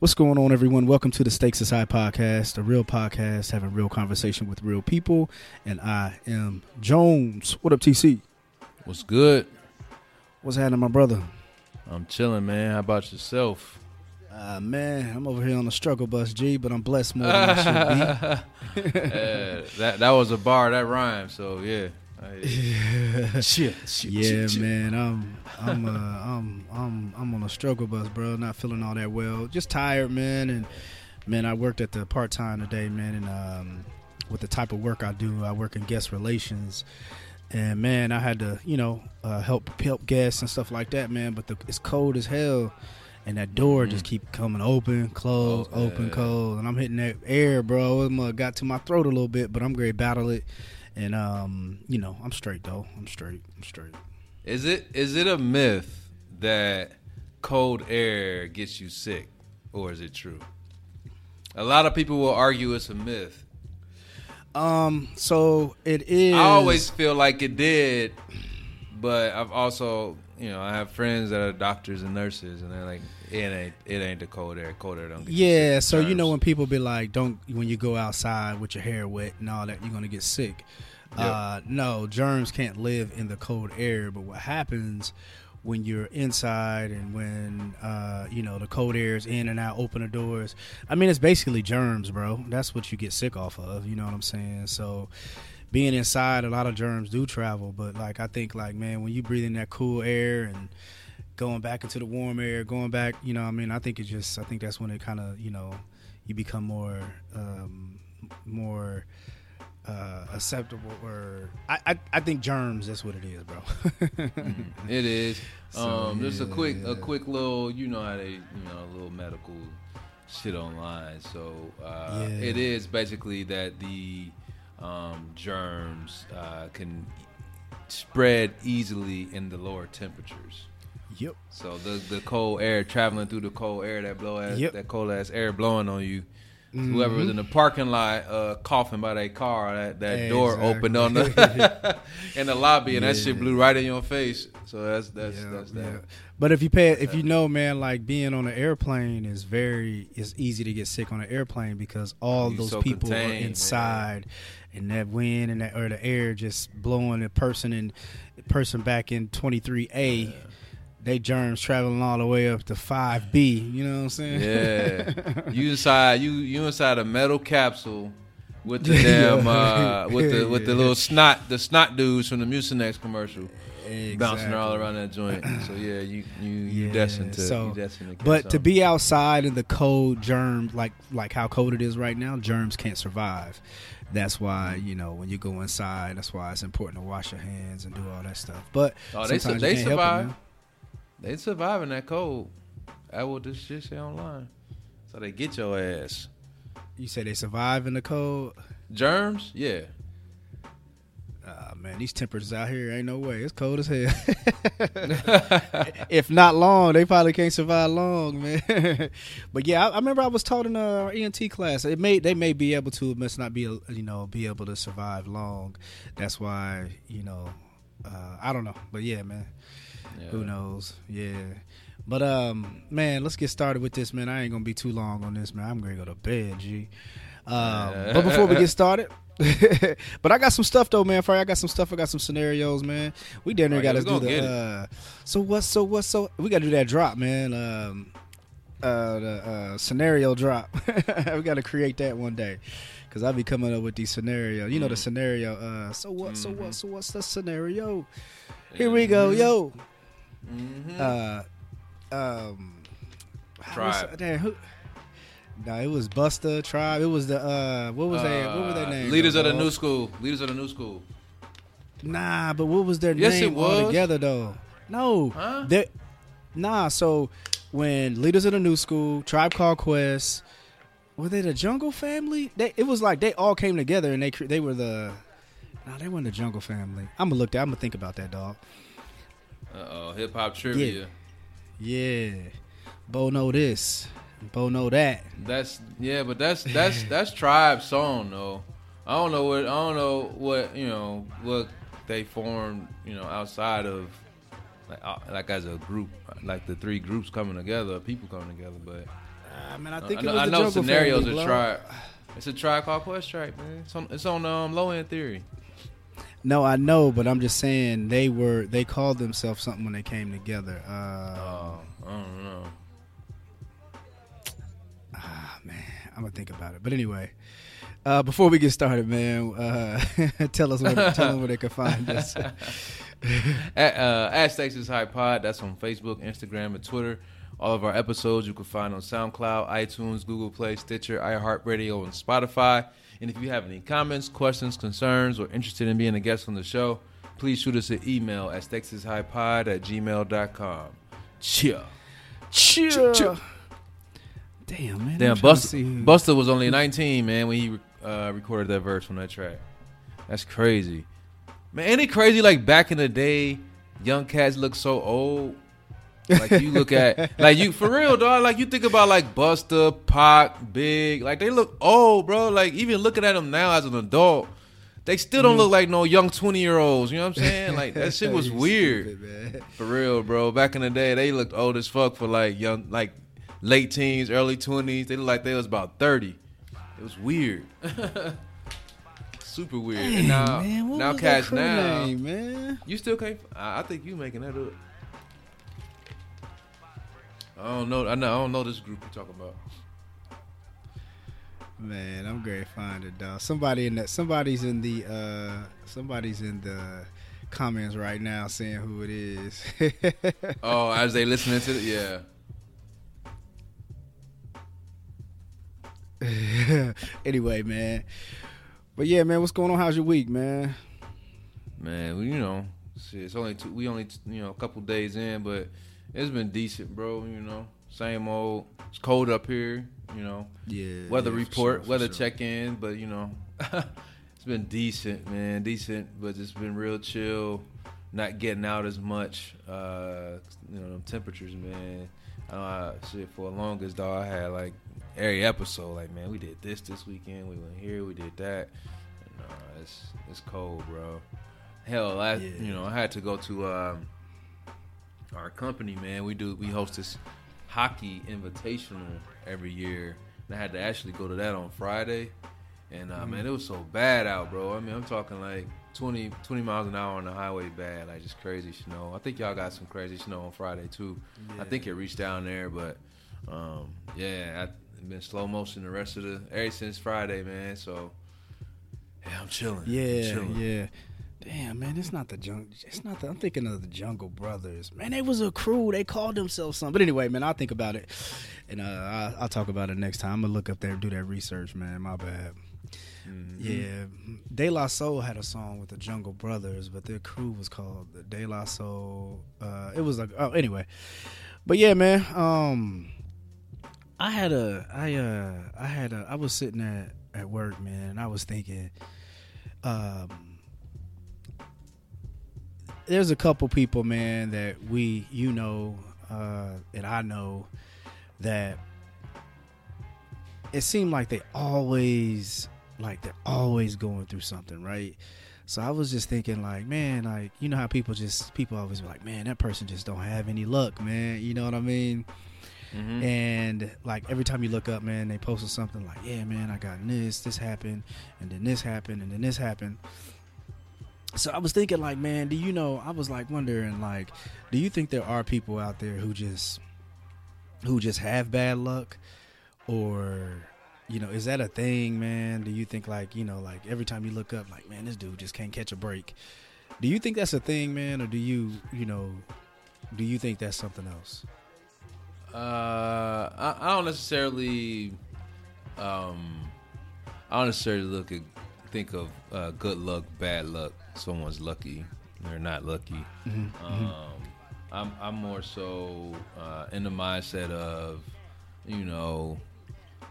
What's going on, everyone? Welcome to the Stakes is High podcast, a real podcast having real conversation with real people. And I am Jones. What up, TC? What's good? What's happening, my brother? I'm chilling, man. How about yourself? Uh, man, I'm over here on the struggle bus, G, but I'm blessed more than I should be. Uh, that that was a bar that rhymed. So yeah. I- Shit, shit, Yeah, shit, shit. man, I'm, I'm, uh, I'm, I'm, I'm on a struggle bus, bro. Not feeling all that well. Just tired, man. And man, I worked at the part time today, man. And um, with the type of work I do, I work in guest relations. And man, I had to, you know, uh, help help guests and stuff like that, man. But the, it's cold as hell, and that door just keep coming open, close, Oh, open, yeah. close, and I'm hitting that air, bro. It got to my throat a little bit, but I'm great battle it, and um, you know, I'm straight though. I'm straight. I'm straight. Is it is it a myth that cold air gets you sick, or is it true? A lot of people will argue it's a myth. Um, so it is. I always feel like it did, but I've also, you know, I have friends that are doctors and nurses, and they're like, it ain't it ain't the cold air. Cold air don't get Yeah, so you know when people be like, "Don't when you go outside with your hair wet and all that, you're gonna get sick." Uh, no, germs can't live in the cold air. But what happens when you're inside and when uh, you know the cold air is in and out, open the doors? I mean, it's basically germs, bro. That's what you get sick off of. You know what I'm saying? So. Being inside, a lot of germs do travel, but like I think, like man, when you breathe in that cool air and going back into the warm air, going back, you know, I mean, I think it just, I think that's when it kind of, you know, you become more, um, more uh, acceptable, or I, I, I think germs. That's what it is, bro. It is. So, um, just a quick, yeah. a quick little, you know how they, you know, a little medical shit online. So uh, Yeah. it is basically that the um, germs uh, can spread easily in the lower temperatures. yep. So the the cold air traveling through the cold air that blow ass, Yep. that cold ass air blowing on you. Whoever was in the parking lot uh, coughing by that car, that, that door Exactly. opened on the in the lobby, and that shit blew right in your face. So that's that's Yeah, that's yeah. that. But if you pay, if you know, man, like being on an airplane is very, it's easy to get sick on an airplane because all You those so people are man. inside, and that wind and that or the air just blowing a person in, person back in twenty three A. They germs traveling all the way up to five B. You know what I'm saying? Yeah, you inside you you inside a metal capsule with the damn uh, with the with the little snot the snot dudes from the Mucinex commercial bouncing all around that joint. So yeah, you you you Yeah, destined to so- you destined to But to be outside in the cold, germ like like how cold it is right now, germs can't survive. That's why you know when you go inside, that's why it's important to wash your hands and do all that stuff. But Oh, they su- they can't help it, survive. They survive in that cold. That what this shit say online. So they get your ass. You say they survive in the cold. Germs, yeah. Ah man, these temperatures out here ain't no way. It's cold as hell. if not long, they probably can't survive long, man. but yeah, I, I remember I was taught in uh, our ENT class. It may they may be able to, it must not be you know be able to survive long. That's why you know uh, I don't know, but yeah, man. Yeah. Who knows? Yeah. But um, man, let's get started with this, man. I ain't gonna be too long on this, man. I'm gonna go to bed, G. Um, but before we get started, but I got some stuff though, man. For I got some stuff. I got some scenarios, man. We near Oh, got to do the. Uh, so what? So what? So we got to do that drop, man. Um, uh, the uh, scenario drop. we got to create that one day. Cause I'll be coming up with these scenarios. You know the scenario. Uh, so what? So what? So what's the scenario? Here we go, yo. Uh, um, Tribe. damn, who? No, it was Busta Tribe. It was the uh, what was they? What were their Uh, names? Leaders of the dog? new school. Leaders of the new school. Nah, but what was their Yes, name it was. altogether though? No, Huh? nah. So when leaders of the new school, Tribe Called Quest, were they the Jungle Family? They it was like they all came together and they they were the. Nah, they weren't the Jungle Family. I'm gonna look. That, I'm gonna think about that, dog. Uh oh, hip hop trivia. Yeah, yeah. Bo know this, Bo know that. That's yeah, but that's that's that's tribe song though. I don't know what I don't know what you know what they formed you know outside of like uh, like as a group like the three groups coming together, people coming together. But I mean, I I, think it know, was I the know scenarios of. Tribe. It's a Tribe called Quest track, man. It's on it's on um, low end theory. No, I know, but I'm just saying they were they called themselves something when they came together. Uh, Oh, I don't know. Ah, man, I'm gonna think about it. But anyway, uh, before we get started, man, uh, tell us where, tell them where they can find us. at, uh, at Stakes Is High Pod. That's on Facebook, Instagram, and Twitter. All of our episodes you can find on SoundCloud, iTunes, Google Play, Stitcher, iHeartRadio, and Spotify. And if you have any comments, questions, concerns, or interested in being a guest on the show, please shoot us an email at stakesishighpod at gmail.com. Cheer. Cheer. Damn, man. Damn, I'm Busta, Busta was only 19, man, when he uh, recorded that verse from that track. That's crazy. Man, ain't it crazy? Like back in the day, young cats look so old. Like you look at, like you for real, dog. Like you think about like Busta, Pac, Big. Like they look old, bro. Like even looking at them now as an adult, they still don't mm. look like no young 20 year olds. You know what I'm saying? Like that shit was weird. stupid. For real, bro. Back in the day, they looked old as fuck for like young, like late teens, early twenties. They looked like they was about thirty. It was weird, super weird. and now, man, now crew now, name, man? you still can't. I, I think you making that up. I don't know. I know. I don't know this group you're talking about. Man, I'm great find it, dog. Somebody in that. Somebody's in the. uh Somebody's in the comments right now saying who it is. Oh, as they listening to it, yeah. anyway, man. But yeah, man, what's going on? How's your week, man? Man, well, you know, it's only two, we only you know a couple days in, but it's been decent, bro. You know, same old. It's cold up here. You know, Yeah. weather yeah, report, sure, weather sure. check in, but you know, it's been decent, man, decent, but it's been real chill. Not getting out as much. Uh, you know, them temperatures, man. I know shit for the longest, dog. I had like every episode, like, man, we did this this weekend. We went here, we did that. And, uh, it's it's cold, bro. Hell, I Yeah. you know I had to go to um, our company, man. We do we host this hockey invitational every year, and I had to actually go to that on Friday. And uh, man, it was so bad out, bro. I mean, I'm talking like 20, 20 miles an hour on the highway, bad, like just crazy snow. I think y'all got some crazy snow on Friday too. I think it reached down there, but um, yeah, I've been slow motion the rest of the ever since Friday, man. So yeah, I'm chilling. I'm Yeah, chilling. yeah. Damn, man, it's not the jungle. It's not the. I'm thinking of the Jungle Brothers. Man, they was a crew. They called themselves something. But anyway, man, I'll think about it, and uh, I, I'll talk about it next time. I'm gonna look up there and do that research, man. My bad. Mhm. Yeah, De La Soul had a song with the Jungle Brothers, but their crew was called the De La Soul. Uh, it was like, oh, anyway. But yeah, man. Um, I had a, I uh, I had a, I was sitting at at work, man. And I was thinking, um, there's a couple people, man, that we, you know, uh, and I know that it seemed like they always like they're always going through something, right? So I was just thinking like, man, like you know how people just people always be like, man, that person just don't have any luck, man. You know what I mean? Mhm. And like every time you look up, man, they posted something like, yeah, man, I got this, this happened, and then this happened, and then this happened. So I was thinking like, man, do you know? I was like wondering like, do you think there are people out there who just who just have bad luck or you know, is that a thing, man? Do you think like, you know, like every time you look up, like, man, this dude just can't catch a break. Do you think that's a thing, man, or do you, you know, do you think that's something else? Uh, I, I don't necessarily, um, I don't necessarily look at think of uh, good luck, bad luck. Someone's lucky, they're not lucky. Mm-hmm. Um, I'm I'm more so uh, in the mindset of, you know,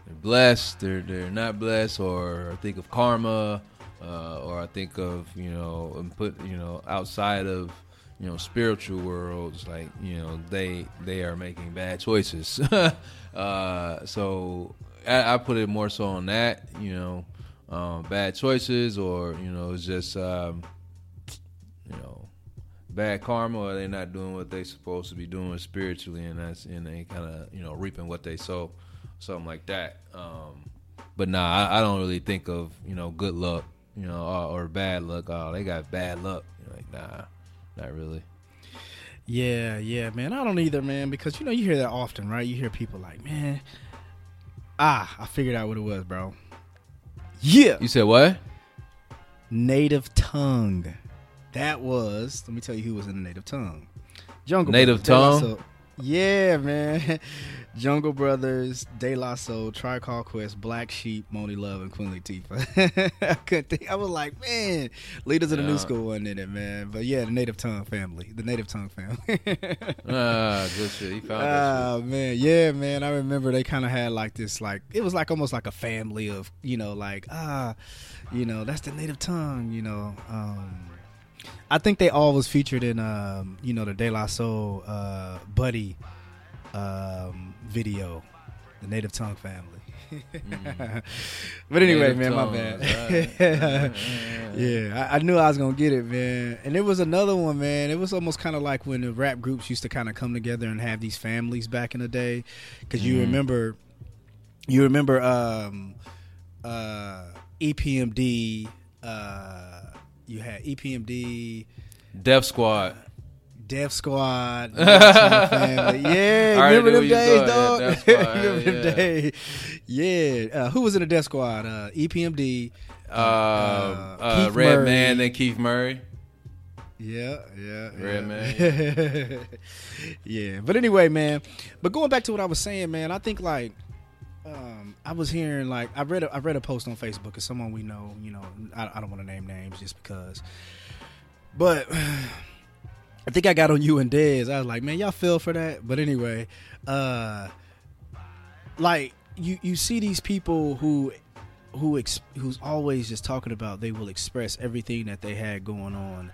they're blessed, they're they're not blessed, or I think of karma, uh, or I think of you know, and put you know outside of you know spiritual worlds, like you know they they are making bad choices. uh, so I, I, put it more so on that, you know, um, bad choices, or you know, it's just um, you know bad karma, or they're not doing what they're supposed to be doing spiritually, and that's and they kind of you know reaping what they sow something like that. Um, but nah, I, I, don't really think of you know good luck, you know, or, or bad luck. Oh, they got bad luck. You're like nah, not really. Yeah, yeah, man. I don't either, man, because you know you hear that often, right? You hear people like, man, ah, I figured out what it was, bro. Yeah. You said what? Native tongue. That was. Let me tell you who was in the native tongue. Jungle. Native Brothers, tongue. Yeah, man. Jungle Brothers, De La Soul, Tribe Called Quest, Black Sheep, Monie Love, and Queen Latifah. I couldn't think. I was like, man, leaders of the new school wasn't in it, man. But yeah, the Native Tongue family, the Native Tongue family. ah, good shit. He found Ah, man, yeah, man. I remember they kind of had like this, like it was like almost like a family of, you know, like ah, you know, that's the Native Tongue, you know. Um, I think they all was featured in, um, you know, the De La Soul uh, Buddy um, video, the Native Tongue family. mm. but anyway, Native man, tongues, my bad. yeah, I, I, knew I was gonna get it, man. And it was another one, man. It was almost kind of like when the rap groups used to kind of come together and have these families back in the day, because mm. you remember, you remember um, uh, EPMD. Uh, you had EPMD, Def Squad. Def Squad. Yeah, remember them days, dog? Yeah, remember yeah. them days? Yeah. Uh, who was in the Def Squad? Uh, EPMD, uh, uh, uh Redman and Keith Murray. Yeah, yeah, Red yeah. man. Yeah. yeah. But anyway, man. But going back to what I was saying, man, I think like um, I was hearing like I read a, I read a post on Facebook of someone we know. You know, I, I don't want to name names just because, but I think I got on you and Dez. I was like, man, y'all feel for that. But anyway, uh, like you you see these people who who ex- who's always just talking about they will express everything that they had going on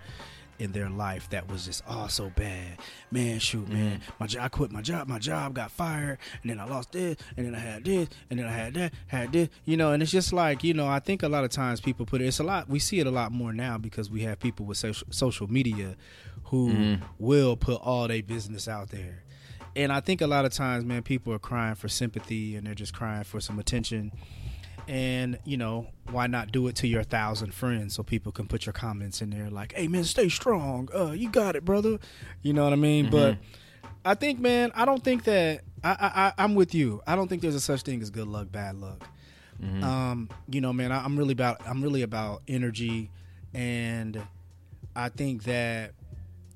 in their life that was just oh so bad. Man, shoot, man, mm-hmm. my job, I quit my job. My job got fired, and then I lost this, and then I had this, and then I had that, had this. You know, and it's just like you know, I think a lot of times people put it. It's a lot. We see it a lot more now because we have people with social social media who mm-hmm. will put all their business out there. And I think a lot of times, man, people are crying for sympathy and they're just crying for some attention and you know why not do it to your thousand friends so people can put your comments in there like hey man stay strong. Uh you got it brother. You know what i mean? Mm-hmm. but i think man i don't think that I, I i'm with you. I don't think there's a such thing as good luck bad luck. Mm-hmm. um you know man I, i'm really about i'm really about energy. And i think that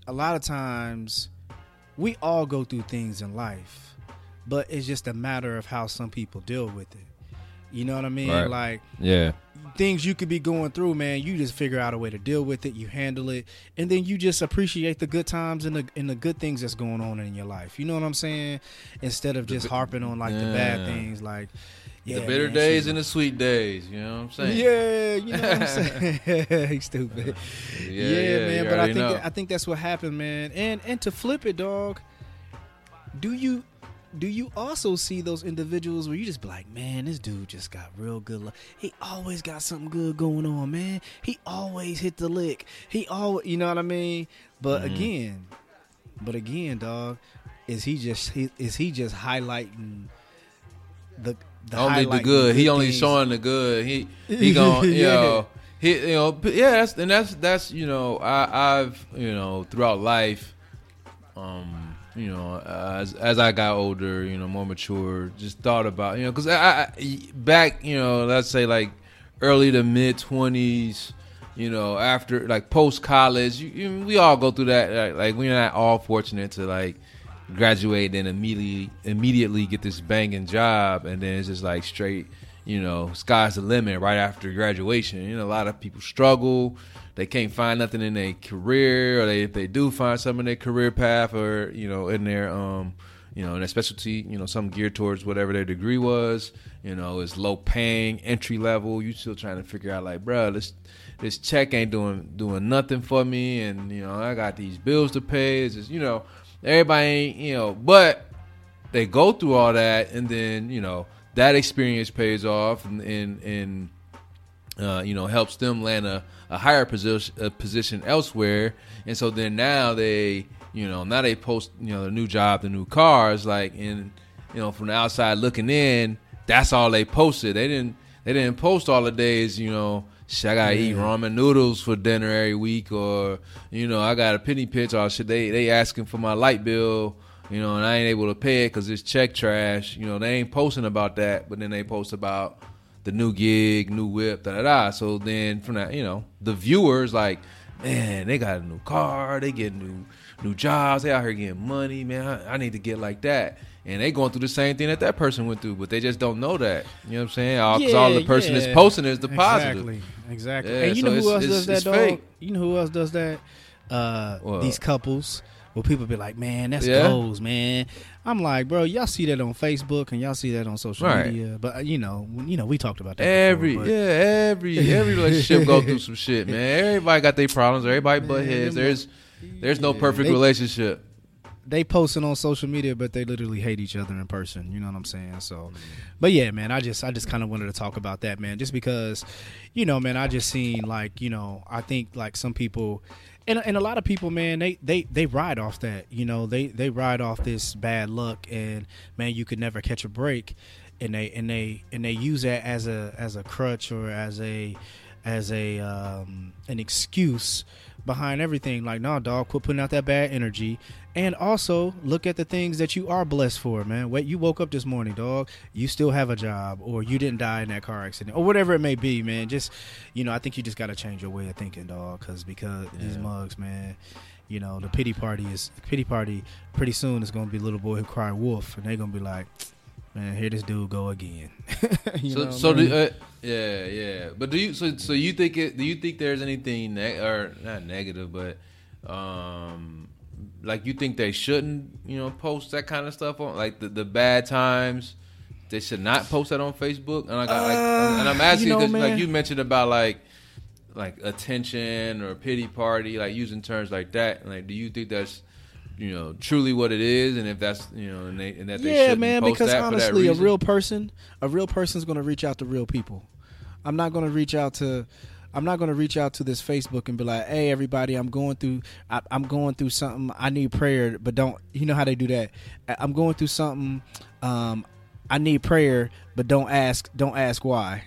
a lot of times we all go through things in life but it's just a matter of how some people deal with it you know what I mean? Right. Like, yeah, things you could be going through, man. You just figure out a way to deal with it. You handle it, and then you just appreciate the good times and the and the good things that's going on in your life. You know what I'm saying? Instead of just harping on like yeah. the bad things, like. Yeah, the bitter man, days and the sweet days, you know what I'm saying? Yeah, you know what I'm saying. He's stupid. Yeah, yeah, yeah man. But I think that, I think that's what happened, man. And and to flip it, dog. Do you do you also see those individuals where you just be like, man, this dude just got real good luck. He always got something good going on, man. He always hit the lick. He always, you know what I mean? But mm-hmm. again, but again, dog, is he just is he just highlighting the, the only the good? He only showing the good. He he going you know he you know yeah that's and that's that's you know I I've you know throughout life um you know, as as I got older, you know, more mature, just thought about, you know, because I, I back, you know, let's say like early to mid twenties, you know, after like post college, you, you, we all go through that. Like, like, we're not all fortunate to like graduate and immediately immediately get this banging job, and then it's just like straight, you know, sky's the limit right after graduation. You know, a lot of people struggle they can't find nothing in their career, or they if they do find something in their career path, or you know in their um you know in their specialty, you know some geared towards whatever their degree was. You know, it's low paying, entry level. You still trying to figure out like, bro, this this check ain't doing doing nothing for me, and you know I got these bills to pay. It's just you know everybody ain't you know, but they go through all that, and then you know that experience pays off, and and, and uh, you know helps them land a a higher position a position elsewhere, and so then now they you know now they post you know the new job, the new cars, like and you know from the outside looking in, that's all they posted. They didn't they didn't post all the days you know. Shit, I gotta yeah. eat ramen noodles for dinner every week, or you know, I got a penny pitch, or shit. They they asking for my light bill, you know, and I ain't able to pay it because it's check trash. You know, they ain't posting about that, but then they post about the new gig, new whip, da da da. So then from that, you know, the viewers like, man, they got a new car, they get new new jobs, they out here getting money, man. I, I need to get like that. And they going through the same thing that that person went through, but they just don't know that. You know what I'm saying? All, yeah, all the person yeah. is posting is the positive. Exactly. Exactly. Yeah, and you so know who else does that, dog? Fake. You know who else does that? Uh, these couples where people be like, "Man, that's yeah. goals, man." I'm like, bro, y'all see that on Facebook and y'all see that on social right. media, but uh, you know, you know, we talked about that. Every before, yeah, every every relationship go through some shit, man. Everybody got their problems. Everybody butt heads. There's there's no perfect they, relationship. They posting on social media, but they literally hate each other in person. You know what I'm saying? So, but yeah, man, I just I just kind of wanted to talk about that, man, just because, you know, man, I just seen like you know, I think like some people and, and a lot of people man they, they they ride off that you know they they ride off this bad luck and man you could never catch a break. And they and they and they use that as a as a crutch or as a as a um, an excuse behind everything. Like, nah, dog, quit putting out that bad energy. And also look at the things that you are blessed for, man. Wait, you woke up this morning, dog. You still have a job, or you didn't die in that car accident, or whatever it may be, man. Just, you know, I think you just got to change your way of thinking, dog. Because because yeah. these mugs, man. You know, the pity party is pity party. Pretty soon, it's gonna be little boy who cried wolf, and they're gonna be like, man, here this dude go again. so, so do, uh, yeah, yeah. But do you so so you think it? Do you think there's anything ne- or not negative, but um, like you think they shouldn't, you know, post that kind of stuff on like the the bad times. They should not post that on Facebook. And, like, uh, like, and I'm asking because you know, like you mentioned about like like attention or pity party, like using terms like that. Like, do you think that's you know truly what it is, and if that's you know, and, they, and that yeah, man. because honestly, a real person, a real person's going to reach out to real people. I'm not going to reach out to. I'm not going to reach out to this Facebook and be like, "Hey, everybody, I'm going through, I, am going through something. I need prayer, but don't, you know how they do that? I'm going through something. Um, I need prayer, but don't ask, don't ask why.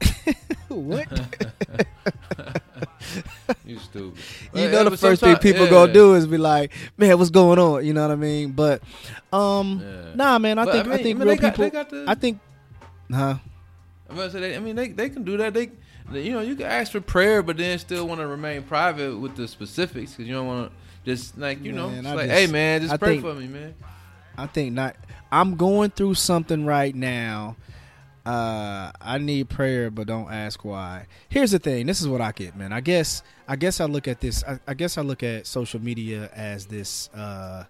what? you stupid. you know the first thing people yeah. gonna do is be like, "Man, what's going on?" You know what I mean? But, um, yeah. nah, man. I but think I, mean, I think I mean, real people. Got, the, I think, huh? I, I mean, they they can do that. They, they you know, you can ask for prayer, but then still want to remain private with the specifics because you don't want to just like you man, know, like, just, hey man, just pray think, for me, man. I think not. I'm going through something right now uh, I need prayer, but don't ask why. Here's the thing. This is what I get, man. I guess I guess I look at this. I, I guess I look at social media as this uh,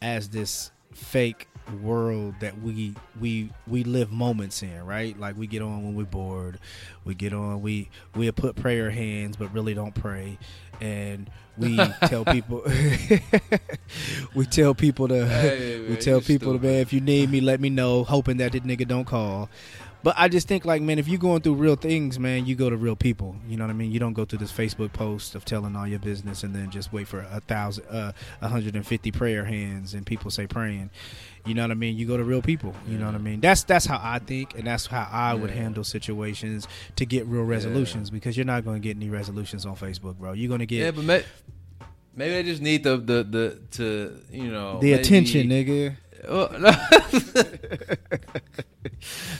as this fake world that we we we live moments in, right? Like we get on when we're bored. We get on. We we put prayer hands, but really don't pray, and we tell people we tell people to hey, man, we tell people to man if you need me let me know hoping that the nigga don't call but I just think like man if you're going through real things man you go to real people you know what I mean you don't go to this Facebook post of telling all your business and then just wait for a thousand uh 150 prayer hands and people say praying you know what I mean? You go to real people. You yeah. know what I mean? That's that's how I think, and that's how I yeah. would handle situations to get real resolutions. Yeah. Because you're not going to get any resolutions on Facebook, bro. You're going to get. Yeah, but Maybe they just need the the the to you know the maybe- attention, nigga.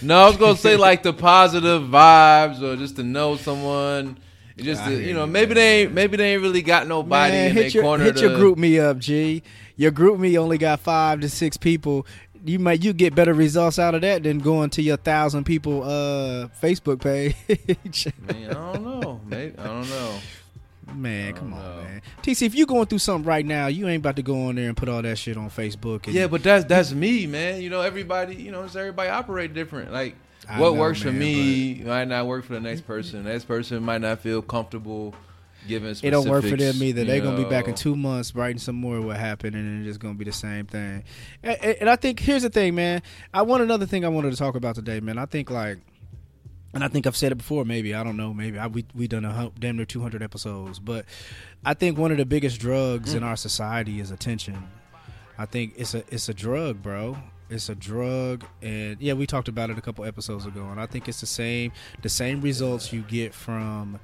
No, I was gonna say like the positive vibes or just to know someone. Just to, you know, maybe they ain't maybe they ain't really got nobody Man, in their your corner. hit your GroupMe up, G. Your GroupMe only got five to six people. You might you get better results out of that than going to your thousand people uh Facebook page. Man, I don't know. Maybe I don't know. Man, come don't on, know. man. TC, if you going through something right now, you ain't about to go on there and put all that shit on Facebook. And Yeah, but that's that's me, man. You know, everybody. You know, everybody operate different. Like I what know, works for me might not work for the next person. The next person might not feel comfortable giving. it don't work for them either. They're gonna be back in two months writing some more of what happened, and it's just gonna be the same thing. And- and I think here's the thing, man. I want another thing I wanted to talk about today, man. I think like, and I think I've said it before. Maybe I don't know. Maybe I, we we done a damn near 200 episodes, but I think one of the biggest drugs in mm. our society is attention. I think it's a it's a drug, bro. It's a drug, and yeah, we talked about it a couple episodes ago, and I think it's the same the same results you get from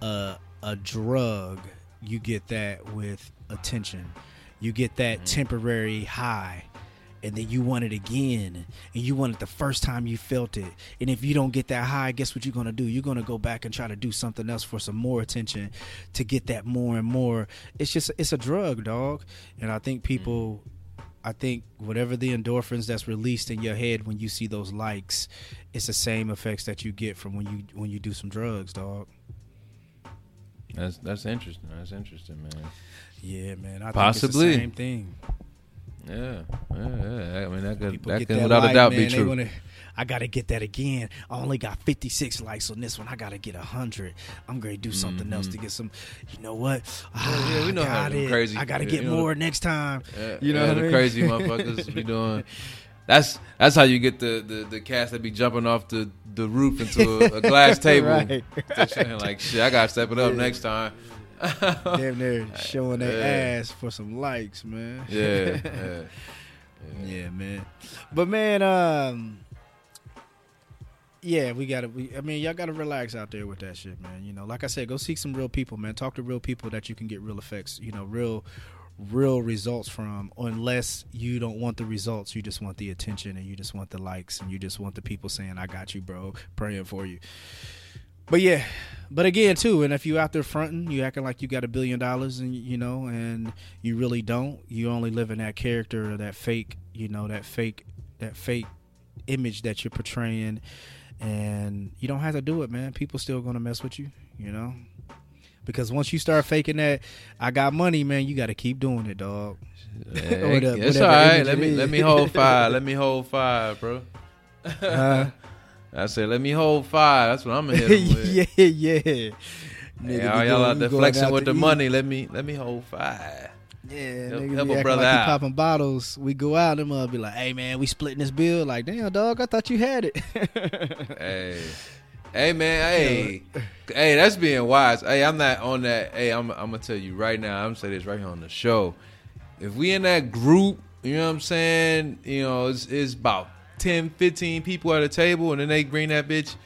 a a drug. You get that with attention. You get that mm-hmm. temporary high, and then you want it again, and you want it the first time you felt it. And if you don't get that high, guess what you're gonna do? You're gonna go back and try to do something else for some more attention to get that more and more. It's just it's a drug, dog. And I think people I think whatever the endorphins that's released in your head when you see those likes, it's the same effects that you get from when you when you do some drugs, dog. That's that's interesting. That's interesting, man. Yeah, man. I Possibly. think it's the same thing. Yeah, yeah, yeah. I mean, that could People that can that without like, a doubt man, be true. wanna- I gotta get that again. I only got 56 likes on this one. I gotta get hundred. I'm gonna do something else to get some. You know what? Ah, Mm-hmm. yeah, we know I how it. crazy- I gotta yeah, get you know, more next time. You know yeah, what I the mean? crazy motherfuckers be doing. That's that's how you get the, the, the cats that be jumping off the, the roof into a, a glass table. Right. They're like shit, I gotta step it up next time. Damn, they're showing their Yeah. ass for some likes, man. Yeah, yeah. Yeah, man. But man, um, yeah, we gotta. We, I mean, y'all gotta relax out there with that shit, man. You know, like I said, go seek some real people, man. Talk to real people that you can get real effects. You know, real, real results from. Unless you don't want the results, you just want the attention and you just want the likes and you just want the people saying, "I got you, bro," praying for you. But yeah, but again too, and if you out there fronting, you acting like you got a billion dollars, and you know, and you really don't. You only live in that character or that fake, you know, that fake, that fake image that you're portraying, and you don't have to do it, man. People still gonna mess with you, you know. Because once you start faking that, I got money, man. You got to keep doing it, dog. Hey, it's all right. Let me is. let me hold five. Let me hold five, bro. Uh, I said, let me hold five. That's what I'm gonna hit yeah, yeah. Hey, Nigga all y'all out there flexing out with the eat. money. Let me let me hold five. Yeah, Help- niggas help a brother like out. popping bottles. We go out, them uh, be like, "Hey man, we splitting this bill." Like, damn dog, I thought you had it. Hey, hey man, hey, hey, that's being wise. Hey, I'm not on that. Hey, I'm I'm gonna tell you right now. I'm gonna say this right here on the show. If we in that group, you know what I'm saying? You know, it's, it's about 10, 15 people at a table, and then they bring that bitch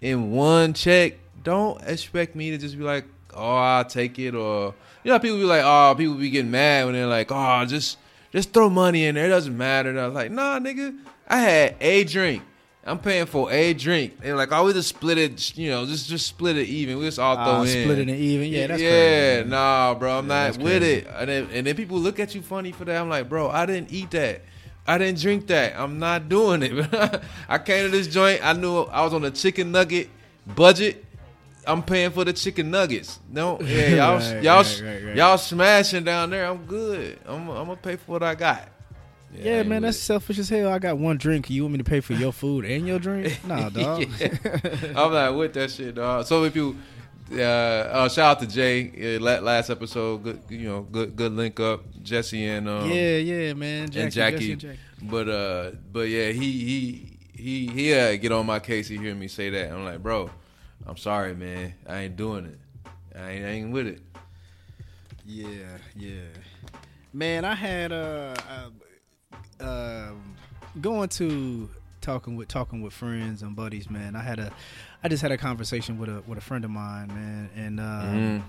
in one check. Don't expect me to just be like, oh, I'll take it, or you know, people be like, oh, people be getting mad when they're like, oh, just just throw money in there. It doesn't matter. And I was like, nah, nigga, I had a drink. I'm paying for a drink. And like, oh, we just split it, you know, just just split it even. We just all throw Ah, in. split it even. Yeah, that's yeah, crazy, nah, bro, I'm Yeah, not with crazy. it. And then, and then people look at you funny for that. I'm like, bro, I didn't eat that. I didn't drink that. I'm not doing it. I came to this joint. I knew I was on a chicken nugget budget. I'm paying for the chicken nuggets. No, yeah, y'all, Right, y'all, right, right, y'all smashing down there. I'm good. I'm, I'm gonna pay for what I got. Yeah, ain't man, that's selfish as hell. I got one drink. You want me to pay for your food and your drink? Nah, dog. I'm not with that shit, dog. So if you, uh, uh, shout out to Jay. Uh, last episode, good, you know, good, good link up. Jesse and um, yeah, yeah, man. Jackie, and Jackie. Jesse and Jackie. But uh, but yeah, he he he he uh, get on my case. He hear me say that. I'm like, bro, I'm sorry, man. I ain't doing it. I ain't, I ain't with it. Yeah, yeah. Man, I had uh, uh going to talking with talking with friends and buddies, man. I had a I just had a conversation with a with a friend of mine, man, and um,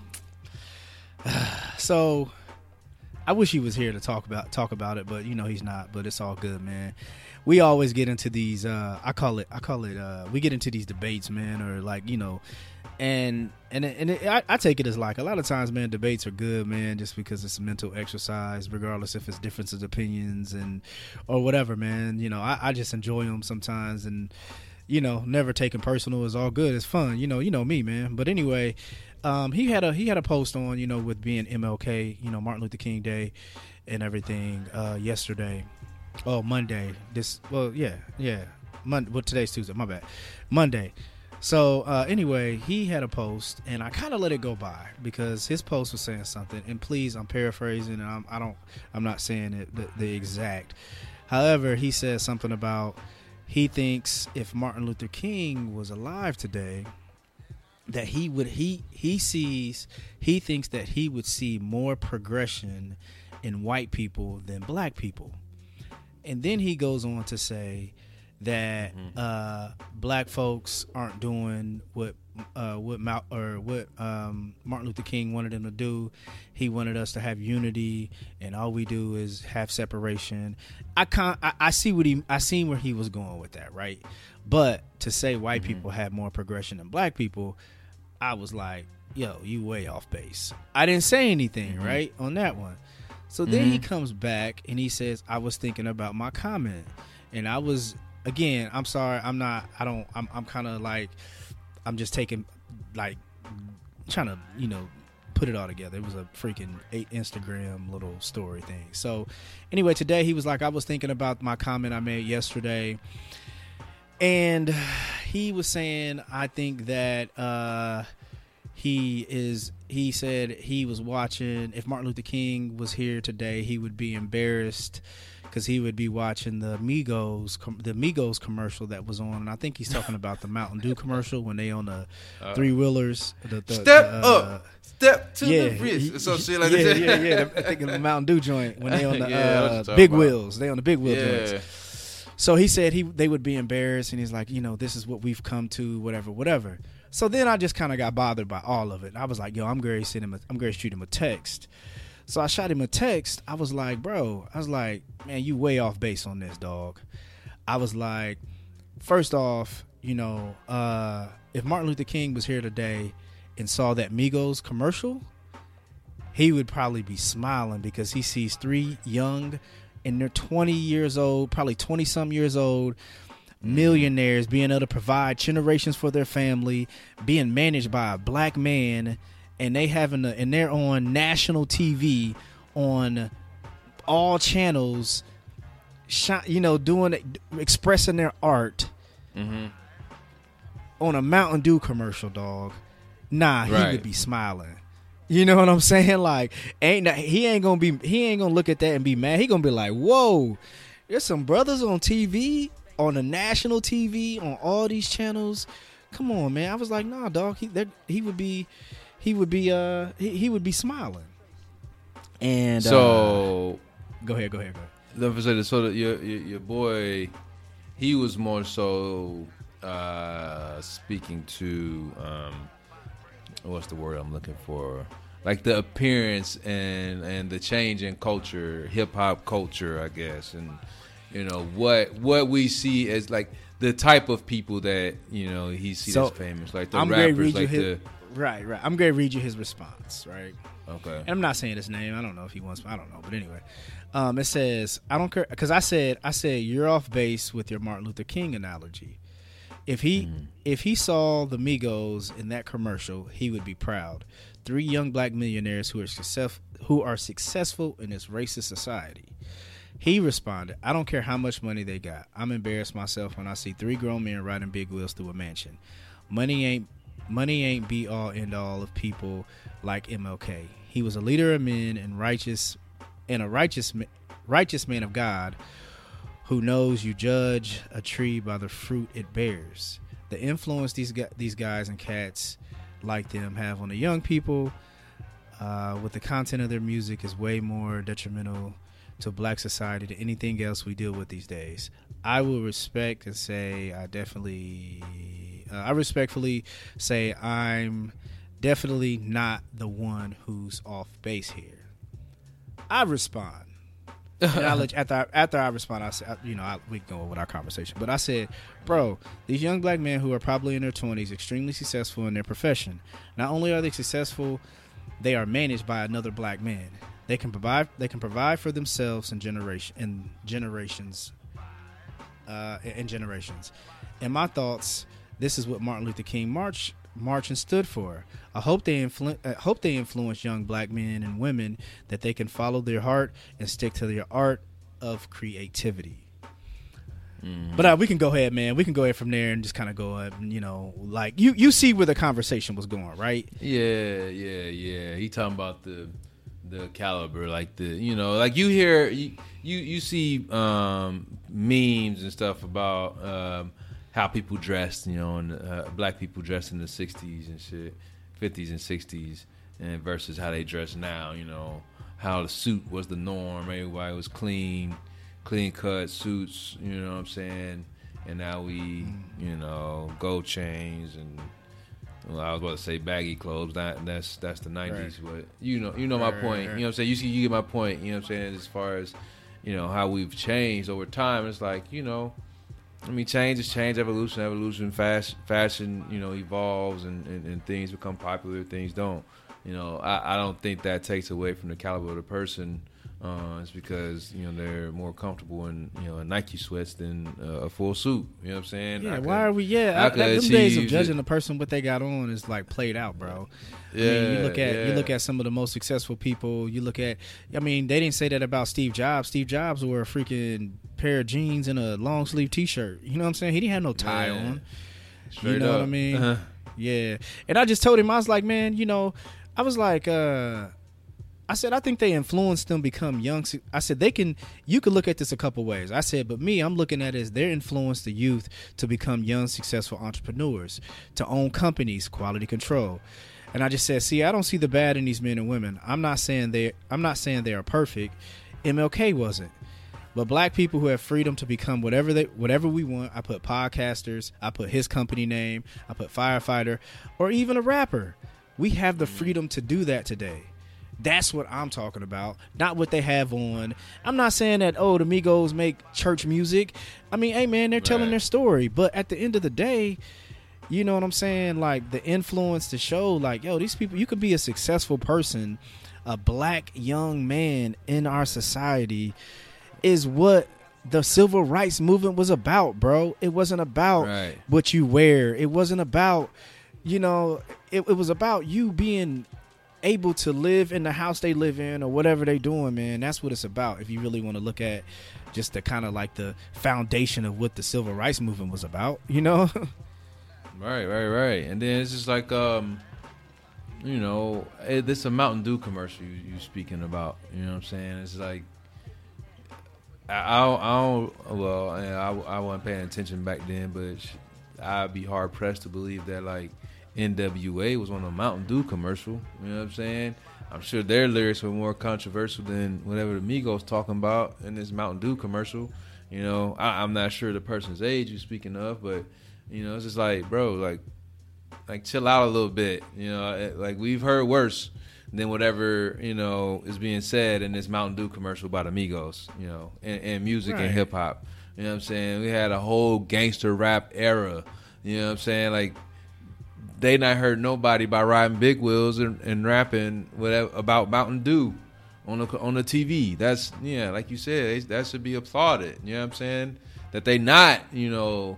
Mm. so I wish he was here to talk about talk about it, but you know he's not. But it's all good, man. We always get into these. Uh, I call it. I call it. Uh, we get into these debates, man, or like you know, and and and it, I, I, take it as like a lot of times, man. Debates are good, man, just because it's mental exercise, regardless if it's differences of opinions and or whatever, man. You know, I, I just enjoy them sometimes, and you know, never taking personal is all good. It's fun, you know. You know me, man. But anyway, um, he had a he had a post on you know with being MLK, you know Martin Luther King Day, and everything uh, yesterday. Oh, Monday. This well, yeah, yeah. Monday. Well, today's Tuesday. My bad. Monday. So uh, anyway, he had a post, and I kind of let it go by because his post was saying something. And please, I'm paraphrasing, and I'm, I don't, I'm not saying it the, the exact. However, he said something about he thinks if Martin Luther King was alive today, that he would he he sees he thinks that he would see more progression in white people than black people and then he goes on to say that mm-hmm. uh, black folks aren't doing what uh, what Mal- or what um, Martin Luther King wanted them to do. He wanted us to have unity, and all we do is have separation. I can't. I, I see what he. I seen where he was going with that, right? But to say white mm-hmm. people have more progression than black people, I was like, yo, you way off base. I didn't say anything, mm-hmm. right, on that one. So then he mm-hmm. comes back and he says, I was thinking about my comment. And I was again, I'm sorry, I'm not I don't I'm I'm kinda like I'm just taking like trying to, you know, put it all together. It was a freaking eight Instagram little story thing. So anyway, today he was like, I was thinking about my comment I made yesterday and he was saying I think that uh, he is he said he was watching if Martin Luther King was here today he would be embarrassed because he would be watching the Migos the Migos commercial that was on and I think he's talking about the Mountain Dew commercial when they on the uh, three wheelers the, the, step the, uh, up step to yeah, the wrist so shit like yeah, yeah yeah yeah I think the Mountain Dew joint when they on the yeah, uh, big about. wheels they on the big wheel yeah. joints so he said he they would be embarrassed, and he's like, you know, this is what we've come to, whatever, whatever. So then I just kind of got bothered by all of it. I was like, yo, I'm going to send him, a, I'm going to shoot him a text. So I shot him a text. I was like, bro, I was like, man, you way off base on this, dog. I was like, first off, you know, uh, if Martin Luther King was here today and saw that Migos commercial, he would probably be smiling because he sees three young and they're 20 years old, probably 20 some years old, millionaires being able to provide generations for their family, being managed by a black man, and they having a, and they're on national TV on all channels, you know, doing expressing their art mm-hmm. on a Mountain Dew commercial, dog. Nah, right. he would be smiling. You know what I'm saying? Like, ain't he ain't gonna be he ain't gonna look at that and be mad. He gonna be like, whoa, there's some brothers on TV, on the national TV, on all these channels. Come on, man. I was like, nah, dog. He that he would be, he would be, uh, he, he would be smiling. And so, uh, go ahead, go ahead, go ahead. So your, your your boy, he was more so uh, speaking to um, what's the word I'm looking for? Like the appearance and and the change in culture, hip hop culture, I guess, and you know what what we see as like the type of people that you know he sees so, as famous, like the I'm rappers, like his, the right, right. I'm gonna read you his response, right? Okay. And I'm not saying his name. I don't know if he wants. I don't know, but anyway, um, it says I don't care because I said I said you're off base with your Martin Luther King analogy. If he mm-hmm. if he saw the Migos in that commercial, he would be proud. Three young black millionaires who are success, who are successful in this racist society. He responded, "I don't care how much money they got. I'm embarrassed myself when I see three grown men riding big wheels through a mansion. Money ain't money ain't be all end all of people like MLK. He was a leader of men and righteous and a righteous righteous man of God who knows you judge a tree by the fruit it bears. The influence these these guys and cats like them have on the young people uh, with the content of their music is way more detrimental to black society than anything else we deal with these days. I will respect and say I definitely, uh, I respectfully say I'm definitely not the one who's off base here. I respond. And after I, after I respond, I said, you know, I, we go with our conversation. But I said, bro, these young black men who are probably in their twenties, extremely successful in their profession. Not only are they successful, they are managed by another black man. They can provide. They can provide for themselves and generation in generations. Uh, in generations. In my thoughts, this is what Martin Luther King March march and stood for. I hope they influ- I hope they influence young black men and women that they can follow their heart and stick to their art of creativity. Mm-hmm. But uh, we can go ahead, man. We can go ahead from there and just kind of go, up, and, you know, like you you see where the conversation was going, right? Yeah, yeah, yeah. He talking about the the caliber, like the you know, like you hear you you, you see um, memes and stuff about um, how people dressed, you know, and uh, black people dressed in the '60s and shit, '50s and '60s, and versus how they dress now. You know, how the suit was the norm. Everybody was clean, clean cut suits. You know what I'm saying? And now we, you know, gold chains and. Well, I was about to say baggy clothes. That that's that's the '90s, right. but you know, you know my point. Right. You know what I'm saying? You see, you get my point. You know what I'm saying? As far as you know how we've changed over time, it's like you know, I mean, change is change, evolution, evolution, fast, fashion, you know, evolves and, and, and, things become popular, things don't. You know, I, I don't think that takes away from the caliber of the person. Uh, it's because you know they're more comfortable in you know a Nike sweats than uh, a full suit. You know what I'm saying? Yeah. Could, why are we? Yeah. I, I, them days of judging the person what they got on is like played out, bro. Yeah. I mean, you look at yeah. you look at some of the most successful people. You look at. I mean, they didn't say that about Steve Jobs. Steve Jobs wore a freaking pair of jeans and a long sleeve T-shirt. You know what I'm saying? He didn't have no tie yeah. on. Straight you know up. what I mean? Uh-huh. Yeah. And I just told him I was like, man, you know, I was like. uh I said I think they influenced them become young. I said they can. You could look at this a couple ways. I said, but me, I'm looking at it as they influenced the youth to become young, successful entrepreneurs, to own companies, quality control. And I just said, see, I don't see the bad in these men and women. I'm not saying they. I'm not saying they are perfect. MLK wasn't. But black people who have freedom to become whatever they whatever we want. I put podcasters. I put his company name. I put firefighter, or even a rapper. We have the mm-hmm. freedom to do that today. That's what I'm talking about, not what they have on. I'm not saying that oh the Migos make church music. I mean, hey man, they're right. telling their story, but at the end of the day, you know what I'm saying? Like the influence to show, like yo, these people, you could be a successful person, a black young man in our society, is what the civil rights movement was about, bro. It wasn't about right. what you wear. It wasn't about, you know, it, it was about you being able to live in the house they live in or whatever they doing, man. That's what it's about. If you really want to look at just the kind of like the foundation of what the civil rights movement was about, you know? right, right, right. And then it's just like, um, you know, this a Mountain Dew commercial you, you speaking about. You know what I'm saying? It's like. I, I don't, I don't well, I, I wasn't paying attention back then, but I'd be hard pressed to believe that like NWA was on a Mountain Dew commercial. You know what I'm saying? I'm sure their lyrics were more controversial than whatever the Migos talking about in this Mountain Dew commercial. You know, I, am not sure the person's age you're speaking of, but you know, it's just like, bro, like, like chill out a little bit. You know, like we've heard worse than whatever you know is being said in this Mountain Dew commercial by the Migos. You know, and, and music right. and hip hop. You know what I'm saying? We had a whole gangster rap era. You know what I'm saying? Like they not hurt nobody by riding big wheels and, and rapping whatever about Mountain Dew on the on the TV. That's yeah, like you said, that should be applauded. You know what I'm saying? That they not you know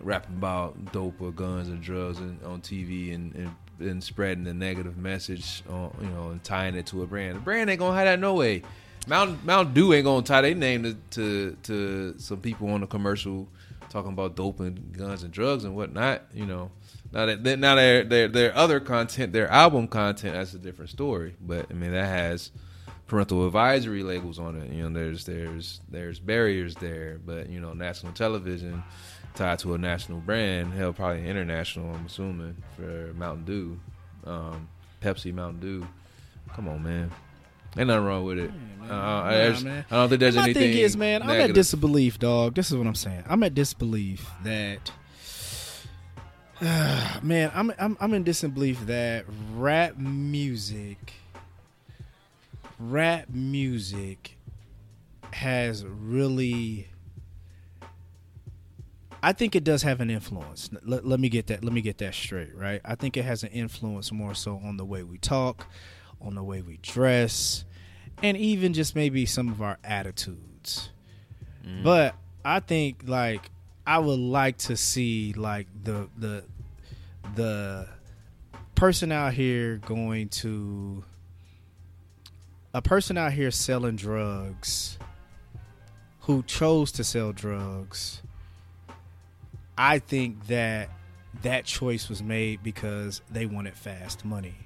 rapping about dope or guns or drugs and, on TV and, and and spreading the negative message on you know and tying it to a brand. The brand ain't gonna have that no way. Mount Mount Dew ain't gonna tie their name to, to to some people on the commercial talking about dope and guns and drugs and whatnot. You know, now that now their their their other content, their album content, that's a different story. But I mean that has parental advisory labels on it. You know, there's there's there's barriers there. But you know, national television tied to a national brand, hell, probably international. I'm assuming for Mountain Dew, um, Pepsi, Mountain Dew. Come on, man. Ain't nothing wrong with it. uh, nah, I, I, don't think there's my anything. My thing is, man, negative. I'm at disbelief, dog. This is what I'm saying. I'm at disbelief that man, I'm I'm I'm in disbelief that rap music rap music has really I think it does have an influence. Let, let, me get that. Let me get that straight, right? I think it has an influence more so on the way we talk, on the way we dress, and even just maybe some of our attitudes. Mm. But I think like I would like to see like the the the person out here going to a person out here selling drugs who chose to sell drugs I think that that choice was made because they wanted fast money.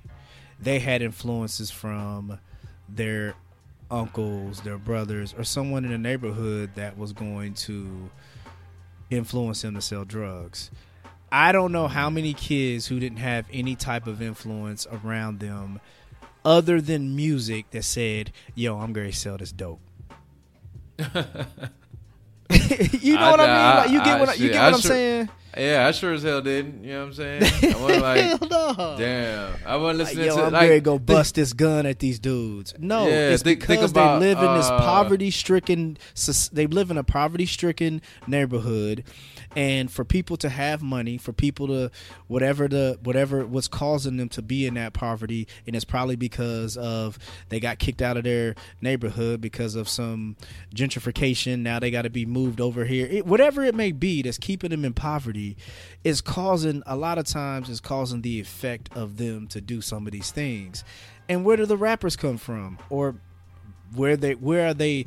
They had influences from their uncles, their brothers, or someone in the neighborhood that was going to influence them to sell drugs. I don't know how many kids who didn't have any type of influence around them other than music that said, "Yo, I'm going to sell this dope." you know I, what I, mean? Like, you get what I, you get what I'm sure, saying? Yeah, I sure as hell didn't. You know what I'm saying? I was like, hell no. damn. I wasn't listening Yo, to I'm like, ready to go bust this gun at these dudes. No, yeah, it's think, because think about, they live in this uh, poverty-stricken. They live in a poverty-stricken neighborhood and for people to have money for people to whatever the whatever what's causing them to be in that poverty and it's probably because of they got kicked out of their neighborhood because of some gentrification now they got to be moved over here it, whatever it may be that's keeping them in poverty is causing a lot of times is causing the effect of them to do some of these things and where do the rappers come from or where they where are they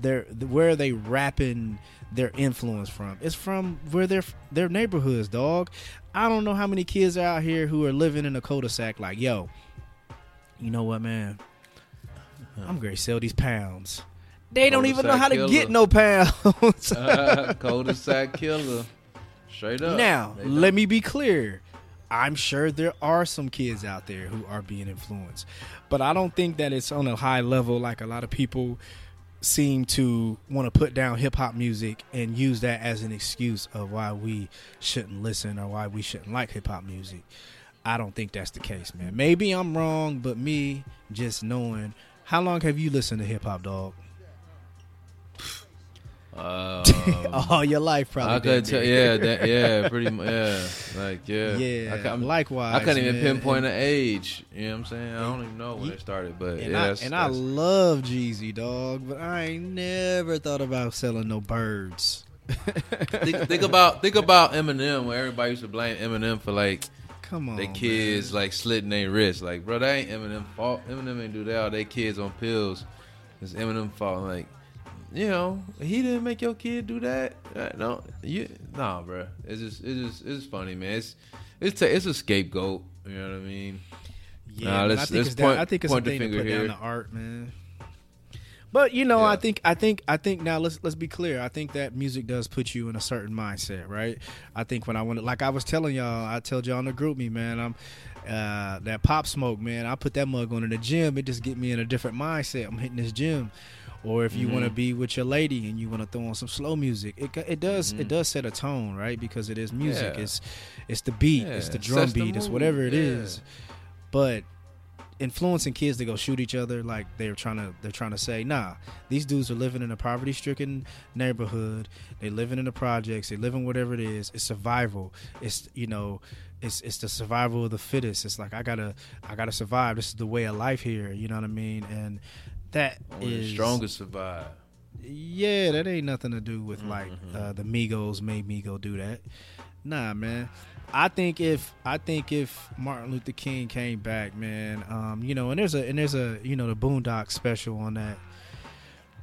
they're where are they rapping their influence from. It's from where their their neighborhoods, dog. I don't know how many kids are out here who are living in a cul-de-sac like, yo, you know what, man? I'm gonna sell these pounds. They don't even know how to get no pounds. uh, cul-de-sac killer. Straight up. Now, let me be clear. I'm sure there are some kids out there who are being influenced, but I don't think that it's on a high level like a lot of people seem to want to put down hip hop music and use that as an excuse of why we shouldn't listen or why we shouldn't like hip hop music. I don't think that's the case, man. Maybe I'm wrong, but me just knowing how long have you listened to hip hop, dog? Um, All your life, probably. I could tell, yeah, that, yeah, pretty much, yeah, like, yeah, yeah. I, likewise, I couldn't even pinpoint an age. You know what I'm saying? I don't even know when it started, but and yeah, I, and I love Jeezy, dog, but I ain't never thought about selling no birds. think, think, about think about Eminem, where everybody used to blame Eminem for like. Come on, the kids man. like slitting their wrists. Like, bro, that ain't Eminem fault. Eminem ain't do that. All they kids on pills. It's Eminem fault. Like, you know, he didn't make your kid do that. Uh, no, you, nah, bro. It's just, it's just, it's funny, man. It's, it's, a, it's a scapegoat. You know what I mean? Yeah, nah, let's, I think it's point, that, I think it's a thing to put here. down the art, man. But you know, yeah. I think, I think, I think. Now let's let's be clear. I think that music does put you in a certain mindset, right? I think when I went, like I was telling y'all, I told y'all in the GroupMe, man. I'm uh, that Pop Smoke, man. I put that mug on in the gym. It just get me in a different mindset. I'm hitting this gym or if you mm-hmm. want to be with your lady and you want to throw on some slow music it, it does mm-hmm. it does set a tone right because it is music yeah. it's it's the beat yeah. it's the drum it beat the it's whatever it yeah. is. but influencing kids to go shoot each other like they're trying to they're trying to say nah these dudes are living in a poverty stricken neighborhood they living in the projects they living whatever it is it's survival it's you know it's it's the survival of the fittest it's like i gotta i gotta survive this is the way of life here you know what i mean and that Only is the strongest survive. Yeah, that ain't nothing to do with mm-hmm. like uh, the Migos made me go do that. Nah, man. I think if I think if Martin Luther King came back, man, um, you know, and there's a and there's a you know the Boondock special on that,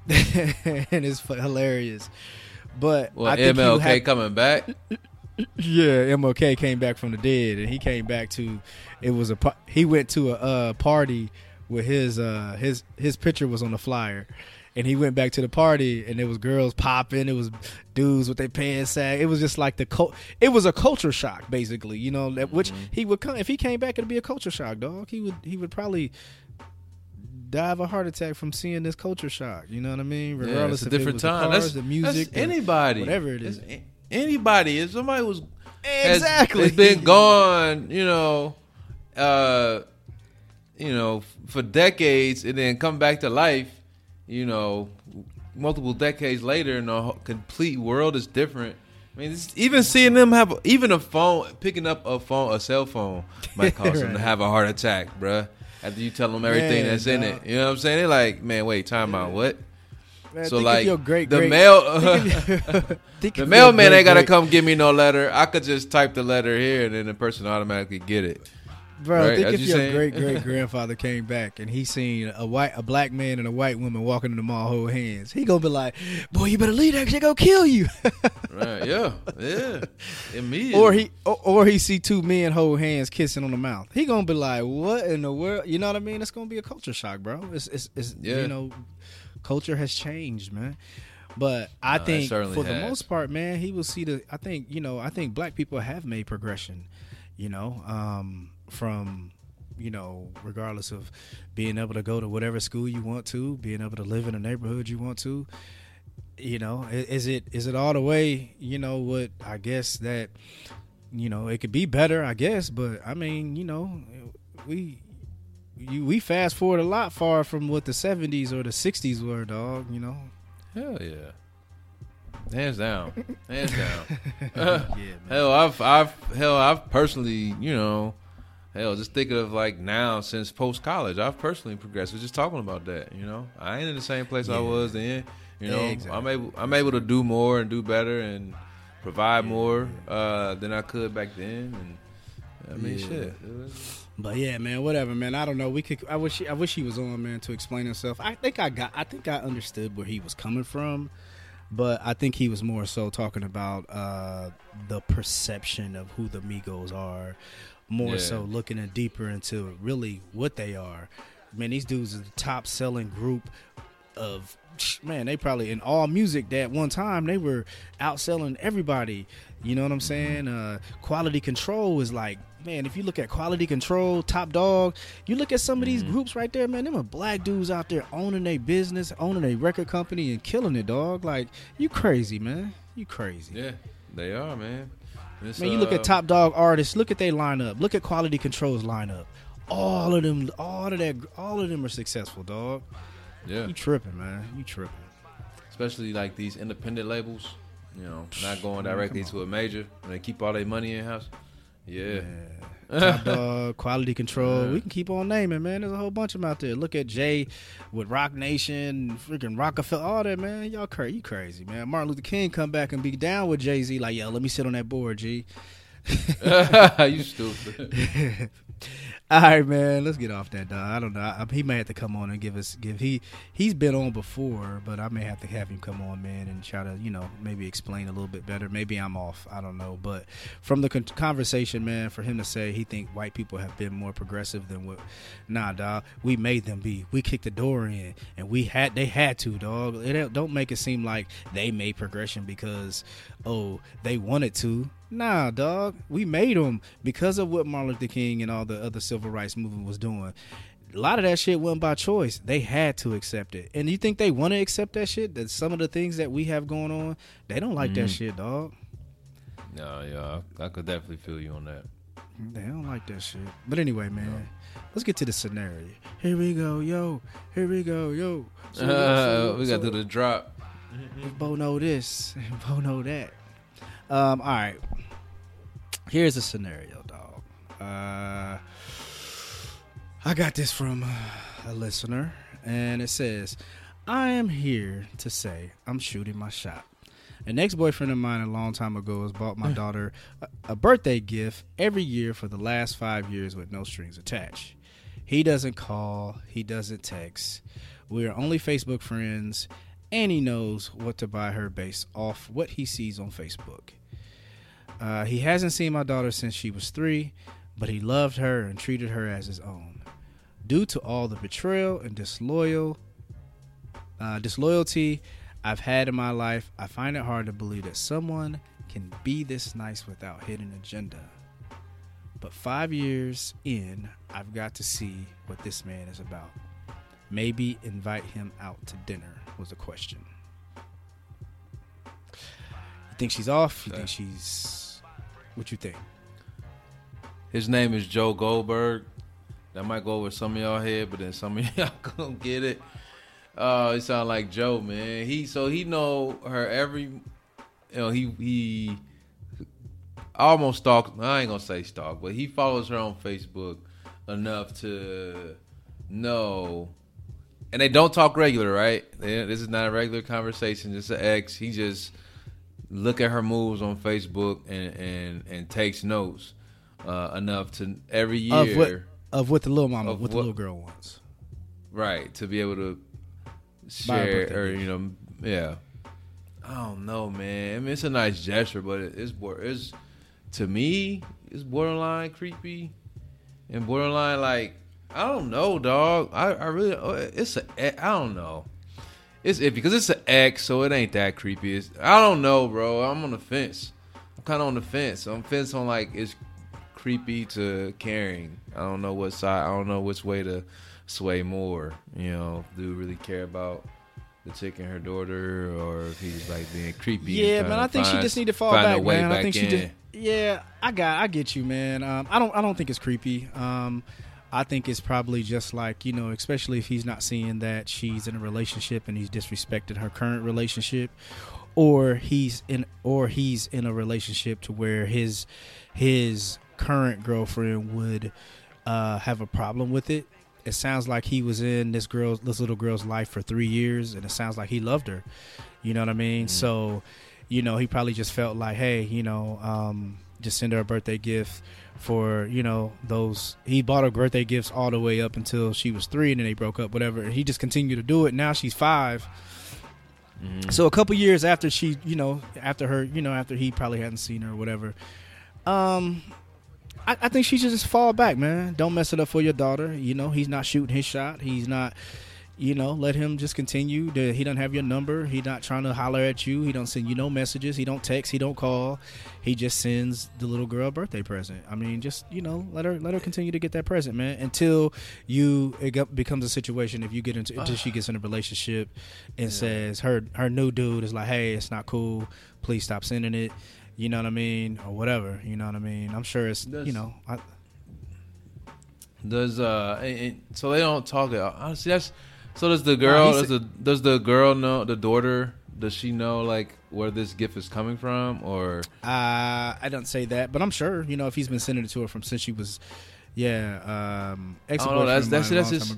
and it's hilarious. But well, MLK have, coming back. Yeah, MLK came back from the dead, and he came back to. It was a he went to a uh, party with his uh his his picture was on the flyer. And he went back to the party and there was girls popping. It was dudes with their pants sag it was just like the cult it was a culture shock basically you know that which mm-hmm. he would come if he came back it'd be a culture shock dog. He would he would probably die of a heart attack from seeing this culture shock you know what i mean? Regardless yeah, it's a different time the cars, that's the music that's anybody. whatever it is. anybody. If somebody was exactly. has, has been gone you know uh you know, for decades and then come back to life, you know, multiple decades later, and the complete world is different. I mean, even seeing them have even a phone, picking up a phone, a cell phone, might cause right. them to have a heart attack, bruh. After you tell them everything man, that's in it, you know what I'm saying? They're like, man, wait, time out, what? Man, so like great, the great, mail, the mailman ain't gotta come give me no letter. I could just type the letter here, and then the person automatically get it. Bro, right? think As if you your great great grandfather came back and he seen a white a black man and a white woman walking in the mall hold hands, he gonna be like, "Boy, you better leave that shit go kill you." right? Yeah, yeah. Immediately. Or he or, or, he see two men hold hands kissing on the mouth. He gonna be like, "What in the world?" You know what I mean? It's gonna be a culture shock, bro. It's it's, it's yeah. you know, culture has changed, man. But I no, think for has. the most part, man, he will see the. I think you know. I think black people have made progression. You know, um, from you know, regardless of being able to go to whatever school you want to, being able to live in a neighborhood you want to. You know, is it is it all the way? You know what? I guess that you know it could be better. I guess, but I mean, you know, we you we fast forward a lot far from what the '70s or the '60s were, dog. You know. Hell yeah. Hands down, hands down. yeah, hell, I've, I've, hell, I've personally, you know, hell, just thinking of like now since post college, I've personally progressed. We're just talking about that. You know, I ain't in the same place yeah. I was then. You know, exactly. I'm able I'm able to do more and do better and provide yeah. more uh, than I could back then. And I mean, yeah. shit. But yeah, man, whatever, man. I don't know. We could. I wish. He, I wish he was on, man, to explain himself. I think I got. I think I understood where he was coming from, but I think he was more so talking about uh, the perception of who the Migos are, more yeah. so looking deeper into really what they are. Man, these dudes are the top selling group of man, they probably in all music that one time they were outselling everybody. You know what I'm saying? Uh, quality control is like, man, if you look at quality control, Top Dawg, you look at some of these mm-hmm. groups right there, man, them are black dudes out there owning a business, owning a record company and killing it, dog. Like, you crazy, man. You crazy. Yeah, they are, man. It's, Man, you look uh, at Top Dawg artists. Look at their lineup. Look at Quality Control's lineup. All of them, all of that, all of them are successful, dog. Yeah, you tripping, man. You tripping. Especially like these independent labels. You know, not going directly to a major. And they keep all their money in house. Yeah. Top dog, quality control. Yeah. We can keep on naming, man. There's a whole bunch of them out there. Look at Jay with Roc Nation, freaking Roc-A-Fella, all that, man. Y'all crazy, you crazy, man. Martin Luther King come back and be down with Jay Z, like, yo, let me sit on that board, G. you stupid. All right, man. Let's get off that. Dog. I don't know. I, he may have to come on and give us give he he's been on before, but I may have to have him come on, man, and try to you know maybe explain a little bit better. Maybe I'm off. I don't know. But from the con- conversation, man, for him to say he think white people have been more progressive than what, nah, dog. We made them be. We kicked the door in, and we had they had to, dog. It don't make it seem like they made progression because oh they wanted to. Nah, dog. We made them because of what Martin Luther King and all the other civil rights movement was doing. A lot of that shit wasn't by choice. They had to accept it. And you think they want to accept that shit? That some of the things that we have going on, they don't like mm. that mm-hmm. shit, dog. No, yeah, I, I, could definitely feel you on that. They don't like that shit. But anyway, man, no. let's get to the scenario. Here we go, yo. Here we go, yo. So, uh, so, we got to do the drop. Bo know this, Bo know that. Um, all right. Here's a scenario, dog. Uh, I got this from a listener, and it says, I am here to say I'm shooting my shot. An ex boyfriend of mine a long time ago has bought my daughter a, a birthday gift every year for the last five years with no strings attached. He doesn't call, he doesn't text. We are only Facebook friends, and he knows what to buy her based off what he sees on Facebook. Uh, he hasn't seen my daughter since she was three, but he loved her and treated her as his own. Due to all the betrayal and disloyal, uh, disloyalty I've had in my life, I find it hard to believe that someone can be this nice without hidden agenda. But five years in, I've got to see what this man is about. Maybe invite him out to dinner was the question. You think she's off? You think she's what you think? His name is Joe Goldberg. that might go over some of y'all head, but then some of y'all gonna get it. Uh, he sound like Joe, man. He so he know her every, you know, he he almost stalk. I ain't gonna say stalk, but he follows her on Facebook enough to know. And they don't talk regular, right? This is not a regular conversation. Just an ex. He just look at her moves on Facebook and and and takes notes uh, enough to every year of what, of what the little mama, what, what the little girl wants, right? To be able to share or you know, yeah. I don't know, man. I mean, it's a nice gesture, but it's it's to me, it's borderline creepy and borderline like I don't know, dog. I, I really oh, it's a I don't know. It's iffy because it's an X, so it ain't that creepy. It's, I don't know, bro. I'm on the fence. I'm kind of on the fence. I'm fence on like it's creepy to caring. I don't know what side. I don't know which way to sway more. You know, do really care about the chick and her daughter, or if he's like being creepy? Yeah, man. I think find, she just need to fall back, man. Back I think in. she just. Yeah, I got. I get you, man. Um, I don't. I don't think it's creepy. Um, I think it's probably just like you know, especially if he's not seeing that she's in a relationship and he's disrespecting her current relationship, or he's in or he's in a relationship to where his his current girlfriend would uh, have a problem with it. It sounds like he was in this girl's this little girl's life for three years, and it sounds like he loved her. You know what I mean? Mm. So, you know, he probably just felt like, hey, you know, um, just send her a birthday gift for you know those he bought her birthday gifts all the way up until she was three and then they broke up whatever. And he just continued to do it. Now she's 5 mm-hmm. so a couple years after she you know after her you know after he probably hadn't seen her or whatever. Um I, I think she should just fall back man. Don't mess it up for your daughter. You know he's not shooting his shot. He's not you know, let him just continue. To, he don't have your number. He not trying to holler at you. He don't send you no messages. He don't text. He don't call. He just sends the little girl a birthday present. I mean, just you know, let her let her continue to get that present, man. Until you it becomes a situation. If you get into until she gets in a relationship and yeah. says her her new dude is like, hey, it's not cool. Please stop sending it. You know what I mean, or whatever. You know what I mean. I'm sure it's you know. I, does uh, and, so they don't talk. It honestly, that's so does the girl? does the does the girl know the daughter? Does she know like where this gift is coming from, or? Uh, I don't say that, but I'm sure you know if he's been sending it to her from since she was, yeah, um, ex oh, no, that's that's that's just.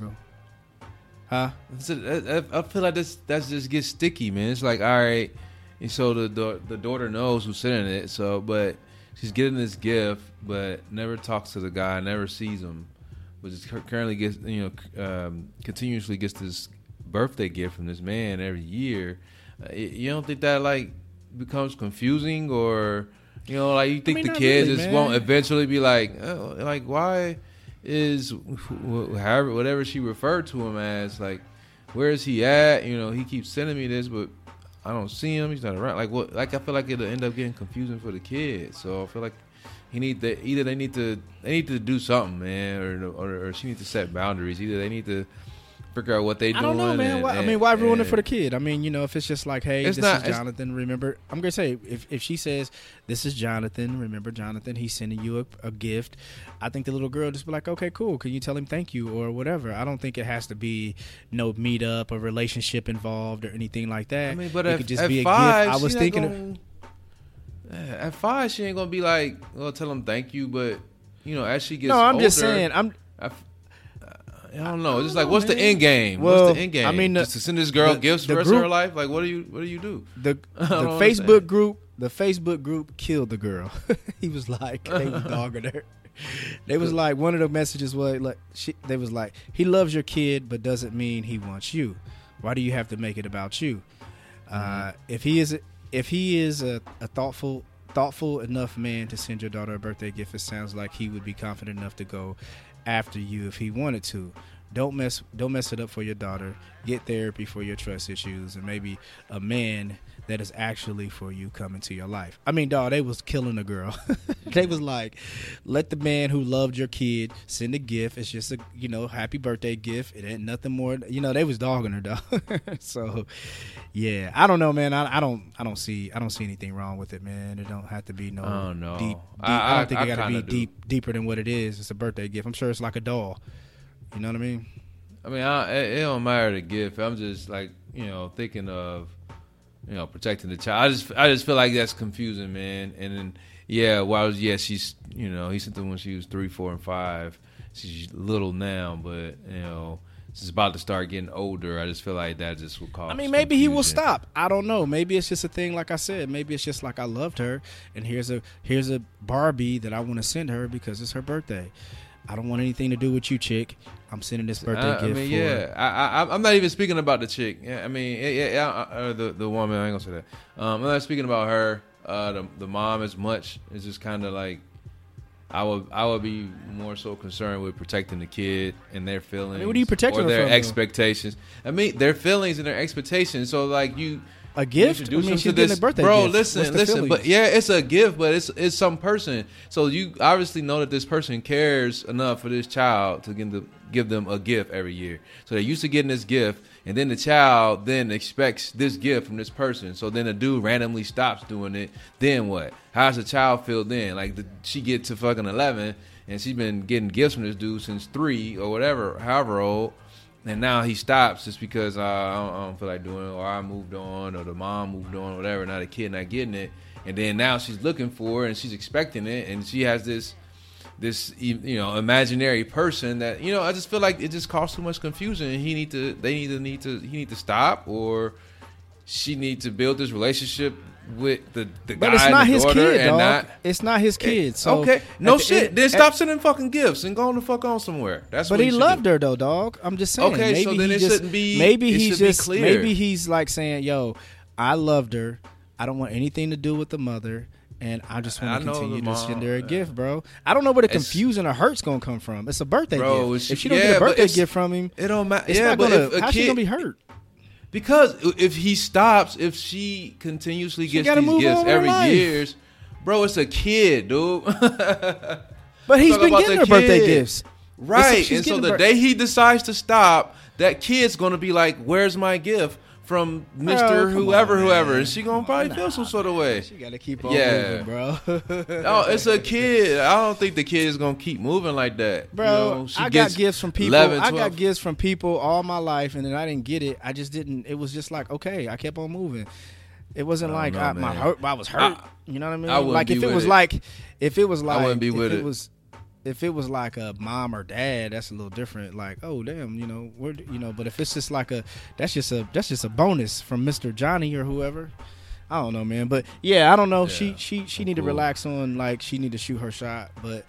Huh? I feel like this that's just gets sticky, man. It's like all right, and so the the daughter knows who's sending it, so but she's getting this gift, but never talks to the guy, never sees him but is currently gets you know um, continuously gets this birthday gift from this man every year. Uh, you don't think that like becomes confusing or you know like you think I mean, the kids really, just man. won't eventually be like oh, like why is however whatever she referred to him as like where is he at you know he keeps sending me this but I don't see him he's not around like what like I feel like it'll end up getting confusing for the kids so I feel like he need to either they need to they need to do something, man, or or, or she needs to set boundaries. Either they need to figure out what they doing. I don't know, man. And, why, I mean, why ruin it for the kid? I mean, you know, if it's just like, hey, this not, is Jonathan. Remember, I'm gonna say if if she says this is Jonathan, remember Jonathan, he's sending you a, a gift. I think the little girl just be like, okay, cool. Can you tell him thank you or whatever? I don't think it has to be no meetup or relationship involved or anything like that. I mean, but it could just be a gift. I was thinking. Gonna... Of, at five, she ain't gonna be like, well, tell him thank you, but you know, as she gets, no, I'm older, just saying, I'm. I, I don't know. It's just like, what's man. the end game? Well, what's the end game? I mean, the, just to send this girl the, gifts the for the rest group, of her life. Like, what do you, what do you do? The, the Facebook group, the Facebook group killed the girl. he was like, they was dogging her. They was like, one of the messages was like, she, they was like, he loves your kid, but doesn't mean he wants you. Why do you have to make it about you? Uh, mm-hmm. Uh, if he is if he is a, a thoughtful thoughtful enough man to send your daughter a birthday gift, it sounds like he would be confident enough to go after you if he wanted to. Don't mess don't mess it up for your daughter. Get therapy for your trust issues, and maybe a man that is actually for you come into your life. I mean, dog, they was killing a girl. they was like, let the man who loved your kid send a gift. It's just a you know happy birthday gift. It ain't nothing more. You know, they was dogging her dog. so, yeah, I don't know, man. I, I, don't I don't see I don't see anything wrong with it, man. It don't have to be no oh, no. deep. deep I, I, don't think it got to be do. deep deeper than what it is. It's a birthday gift. I'm sure it's like a doll. You know what I mean? I mean, I, it, it don't matter the gift. I'm just like you know thinking of you know protecting the child. I just I just feel like that's confusing, man. And then yeah, while yeah she's you know he sent them when she was three, four, and five. She's little now, but you know she's about to start getting older. I just feel like that just will cause. I mean, maybe confusion. he will stop. I don't know. Maybe it's just a thing. Like I said, maybe it's just like I loved her, and here's a here's a Barbie that I want to send her because it's her birthday. I don't want anything to do with you, chick. I'm sending this birthday I, gift. I mean, for yeah, I, I, am not even speaking about the chick. Yeah, I mean, yeah, yeah, uh, the the woman. I ain't gonna say that. Um, I'm not speaking about her. Uh, the the mom as much. It's just kind of like I would I would be more so concerned with protecting the kid and their feelings. I mean, what are you protecting or their from, expectations? Though? I mean, their feelings and their expectations. So like you a gift. I mean, she's getting a birthday bro. Gift. Listen, listen. But yeah, it's a gift, but it's it's some person. So you obviously know that this person cares enough for this child to give them give them a gift every year. So they're used to getting this gift, and then the child then expects this gift from this person. So then the dude randomly stops doing it. Then what? How's the child feel then? Like the, she get to fucking eleven, and she's been getting gifts from this dude since three or whatever, however old and now he stops just because uh, I, don't, I, don't, feel like doing it, or I moved on, or the mom moved on, or whatever. Now the kid not getting it, and then now she's looking for it and she's expecting it, and she has this this you know imaginary person that you know I just feel like it just caused too much confusion. And he need to they need to need to he need to stop, or she need to build this relationship with the, the but guy it's not his kid, dog. Not, it's not his eh, kid. So okay, no shit. End, then stop sending fucking gifts and go the fuck on somewhere. That's but he loved do. her though, dog. I'm just saying. Okay, maybe so then it just, shouldn't be. Maybe he's just maybe he's like saying, "Yo, I loved her. I don't want anything to do with the mother." And I just want to continue to send her a uh, gift, bro. I don't know where the confusion or hurt's gonna come from. It's a birthday bro, gift. If she don't yeah, get a birthday gift from him, it don't matter. Yeah, but gonna, how's she gonna be hurt? Because if he stops, if she continuously she gets these gifts every year, bro, it's a kid, dude. but he's been getting her kid. birthday gifts. Right. And so the day he decides to stop, that kid's gonna be like, Where's my gift? From oh, Mister Whoever, on, whoever, and she gonna probably nah, feel some sort of way. She gotta keep on yeah. moving, bro. oh, it's a kid. I don't think the kid is gonna keep moving like that, bro. You know, I got gifts from people. 11, I got gifts from people all my life, and then I didn't get it. I just didn't. It was just like okay, I kept on moving. It wasn't oh, like know, I, my hurt. I was hurt. I, you know what I mean? I like if it was it. like, if it was like, I wouldn't be with it. it was if it was like a mom or dad, that's a little different. Like, oh damn, you know, where you know. But if it's just like a, that's just a that's just a bonus from Mister Johnny or whoever. I don't know, man. But yeah, I don't know. Yeah, she she she I'm need cool. to relax on like she need to shoot her shot. But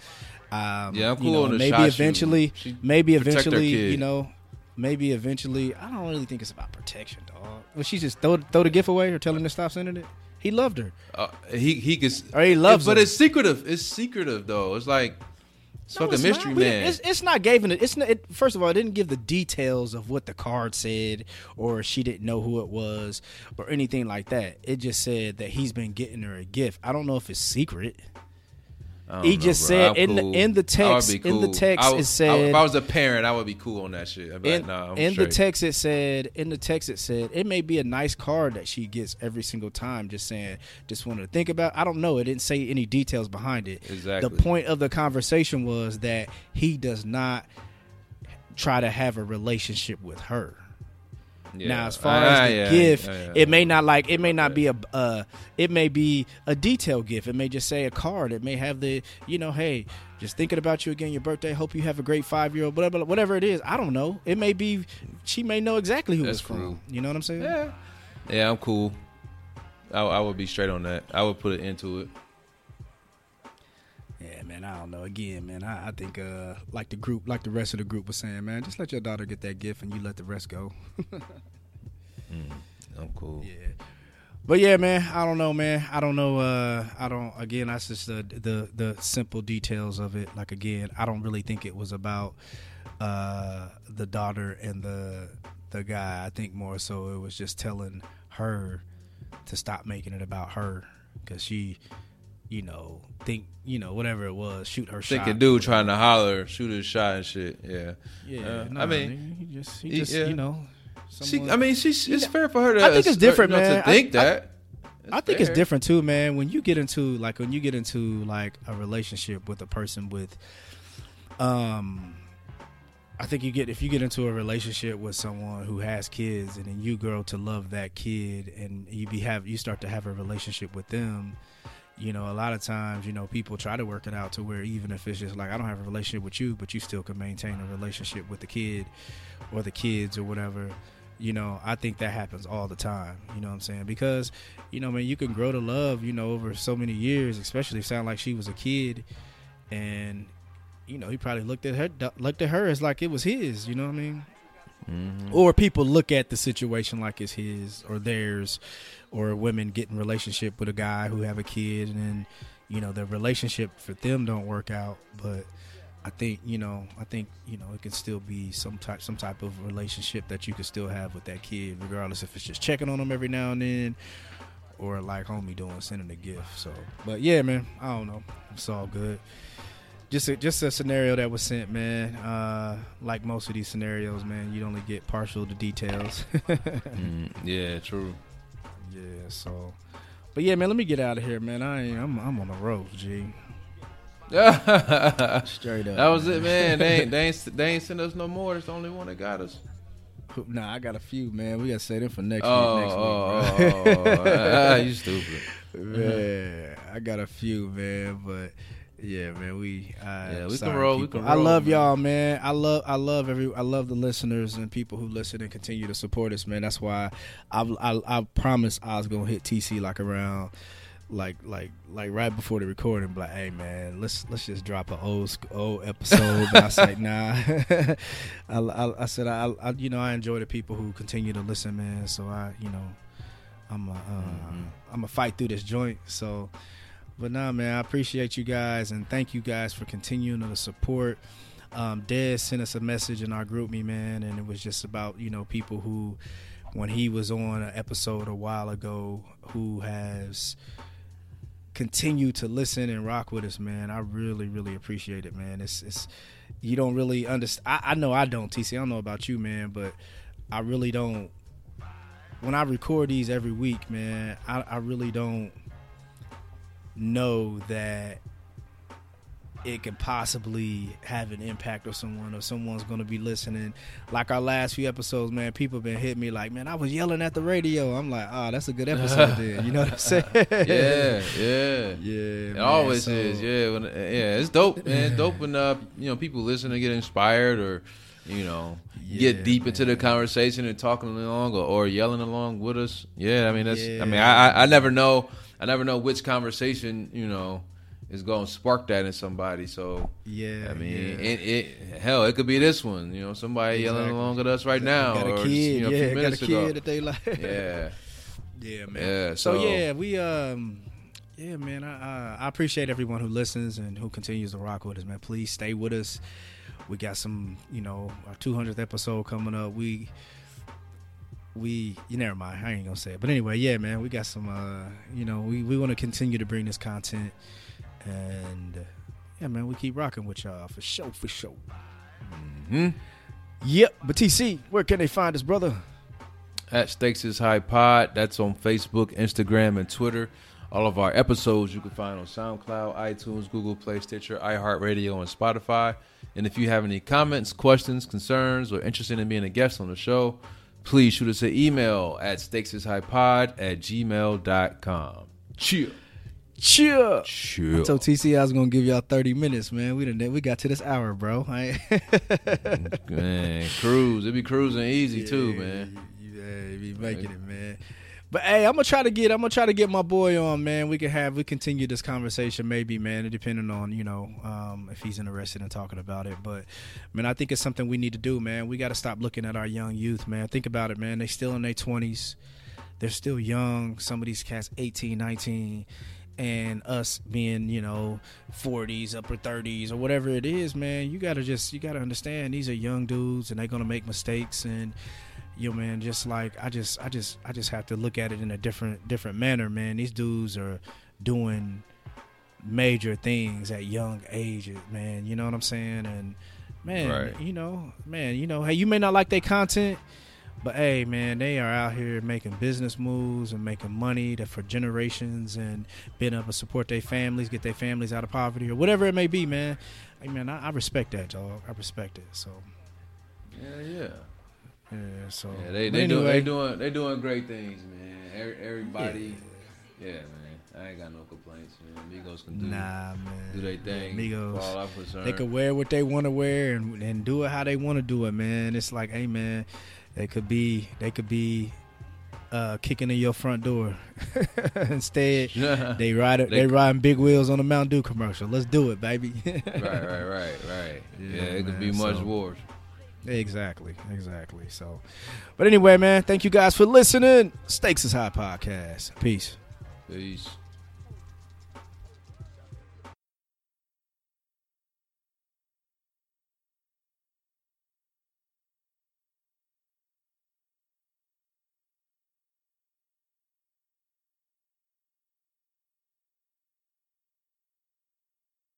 um, yeah, I'm cool you know, on the maybe shot eventually, maybe eventually, you know, maybe eventually. I don't really think it's about protection, dog. Well, she just throw throw the gift away or tell him to stop sending it. He loved her. Uh, he he could. Or he loves. but her. it's secretive. It's secretive though. It's like it's no, fucking mystery not. man. It's, it's, not giving it. It's not, it, first of all, it didn't give the details of what the card said, or she didn't know who it was, or anything like that. It just said that he's been getting her a gift. I don't know if it's secret. He know, just bro. said in cool. the in the text cool. in the text I, it said I, if I was a parent I would be cool on that shit. Like, in, nah, in the text it said in the text it said it may be a nice card that she gets every single time. Just saying, just wanted to think about. I don't know. It didn't say any details behind it. Exactly. The point of the conversation was that he does not try to have a relationship with her. Yeah. Now, as far as the gift, it may not like it may not be a uh, it may be a detailed gift. It may just say a card. It may have the you know, hey, just thinking about you again, your birthday. Hope you have a great five year old. Whatever, whatever it is. I don't know. It may be. She may know exactly who That's it's from. You know what I'm saying? Yeah. Yeah, I'm cool. I, I would be straight on that. I would put it into it. Man. I don't know. Again, man, I, I think uh, like the group, like the rest of the group was saying, man, just let your daughter get that gift and you let the rest go. mm, I'm cool. Yeah. but yeah, man, I don't know, man. I don't know. Uh, I don't. Again, that's just the the the simple details of it. Like again, I don't really think it was about uh, the daughter and the the guy. I think more so it was just telling her to stop making it about her because she, you know, think you know whatever it was, shoot her Think shot. a dude trying to holler, shoot his shot and shit. Yeah. Yeah, Uh, I mean, he just, he just yeah. you know. She, I mean, she's it's fair for her to. I think it's different, you know, man. To think I- I- that. I think it's different too, man. When you get into like when you get into like a relationship with a person with, um, I think you get if you get into a relationship with someone who has kids and then you grow to love that kid and you be have you start to have a relationship with them. You know, a lot of times, you know, people try to work it out to where even if it's just like I don't have a relationship with you, but you still can maintain a relationship with the kid or the kids or whatever you know i think that happens all the time you know what i'm saying? Because you know man you can grow to love you know over so many years especially if sound like she was a kid and you know he probably looked at her looked at her as like it was his you know what i mean Mhm. or people look at the situation like it's his or theirs or women get in relationship with a guy who have a kid and then you know the relationship for them don't work out but I think you know. I think you know. It can still be some type, some type of relationship that you can still have with that kid, regardless if it's just checking on them every now and then, or like homie doing sending a gift. So, but yeah, man. I don't know. It's all good. Just a, just a scenario that was sent, man. Uh, like most of these scenarios, man, you only get partial the details. Mm, yeah, true. yeah. So, but yeah, man. Let me get out of here, man. I ain't, I'm I'm on the road, G. Straight up. That was it, man. They ain't, they ain't they ain't sent us no more. It's the only one that got us. Nah, I got a few, man. We got to say them for next Oh, week. Next oh, week, oh, bro. oh, oh. Ah, you stupid. man, I got a few, man. But yeah, man, we uh, Yeah, we can roll, we people. can I love man. y'all, man. I love, I love every, I love the listeners and people who listen and continue to support us, man. That's why I, I, I promised I was gonna hit TC like around. Like like like right before the recording, like, hey man, let's let's just drop an old old episode. But I was like, nah. I, I, I said I, I you know I enjoy the people who continue to listen, man. So I you know I'm a, uh, Mhm. I'm a fight through this joint. So, but nah, man, I appreciate you guys and thank you guys for continuing to support. Um, Dez sent us a message in our GroupMe, man, and it was just about you know people who, when he was on an episode a while ago, who has continued to listen and rock with us, man. I really, really appreciate it, man. It's it's you don't really understand. I, I know I don't, TC. I don't know about you, man, but I really don't. When I record these every week, man, I, I really don't know that it could possibly have an impact on someone or someone's going to be listening. Like our last few episodes, man, people been hitting me like, man, I was yelling at the radio. I'm like, oh, that's a good episode then. You know what I'm saying? Yeah, yeah. Yeah. It man. always So- is, yeah. When, yeah, it's dope, man. It's dope when uh, you know people listen and get inspired, or you know, Yeah, get deep into the conversation and talking along, or, or yelling along with us. Yeah, I mean that's. I mean, I I never know. I never know which conversation you know is going to spark that in somebody. So Yeah. I mean, yeah. it, it hell, it could be this one. You know, somebody yelling along at us right now, got a or kid, you know, a yeah, got a kid ago. that they like. Yeah, yeah, man. yeah. So, So, yeah, we um, yeah, man. I uh, I appreciate everyone who listens and who continues to rock with us, man. Please stay with us. We got some, you know, our 200th episode coming up. We we you never mind. I ain't gonna say it, but anyway, yeah, man. We got some, uh, you know, we we want to continue to bring this content, and uh, yeah, man, we keep rocking with y'all for sure, for sure. hmm Yep. But TC, where can they find us, brother? at Stakes is High Pod. That's on Facebook, Instagram, and Twitter. All of our episodes you can find on SoundCloud, iTunes, Google Play, Stitcher, iHeartRadio, and Spotify. And if you have any comments, questions, concerns, or interested in being a guest on the show, please shoot us an email at stakesishighpod at gmail.com. Chill. Chill. I Chill. told TC I was gonna give y'all thirty minutes, man. We done we got to this hour, bro. Man, cruise. It be cruising easy too, man. Yeah, you be making it, man. But hey, I'm gonna try to get I'm gonna try to get my boy on, man. We can have we continue this conversation, maybe, man. Depending on you know um, if he's interested in talking about it. But man, I think it's something we need to do, man. We got to stop looking at our young youth, man. Think about it, man. They still in their twenties. they're still young. Some of these cats 18, 19 and us being you know 40s upper 30s or whatever it is man you gotta just you gotta understand these are young dudes and they're gonna make mistakes and yo man just like i just i just i just have to look at it in a different different manner man these dudes are doing major things at young ages man you know what i'm saying and man right. you know man you know hey you may not like their content but hey, man, they are out here making business moves and making money that for generations and being able to support their families, get their families out of poverty or whatever it may be, man. Hey, man, I, I respect that, dog. I respect it. So. Yeah, yeah. Yeah, so yeah, they they, anyway, do, they doing they doing great things, man. Everybody, yeah. yeah, man. I ain't got no complaints, man. Migos can do nah, man. do their thing. Migos, they can wear what they want to wear and and do it how they want to do it, man. It's like, hey, man, they could be they could be uh, kicking in your front door. Instead, they ride. They, they riding big wheels on a Mountain Dew commercial. Let's do it, baby. right, right, right, right. Yeah, yeah it could be much so, worse. Exactly, exactly. So, but anyway, man, thank you guys for listening. Stakes is High podcast. Peace. Peace.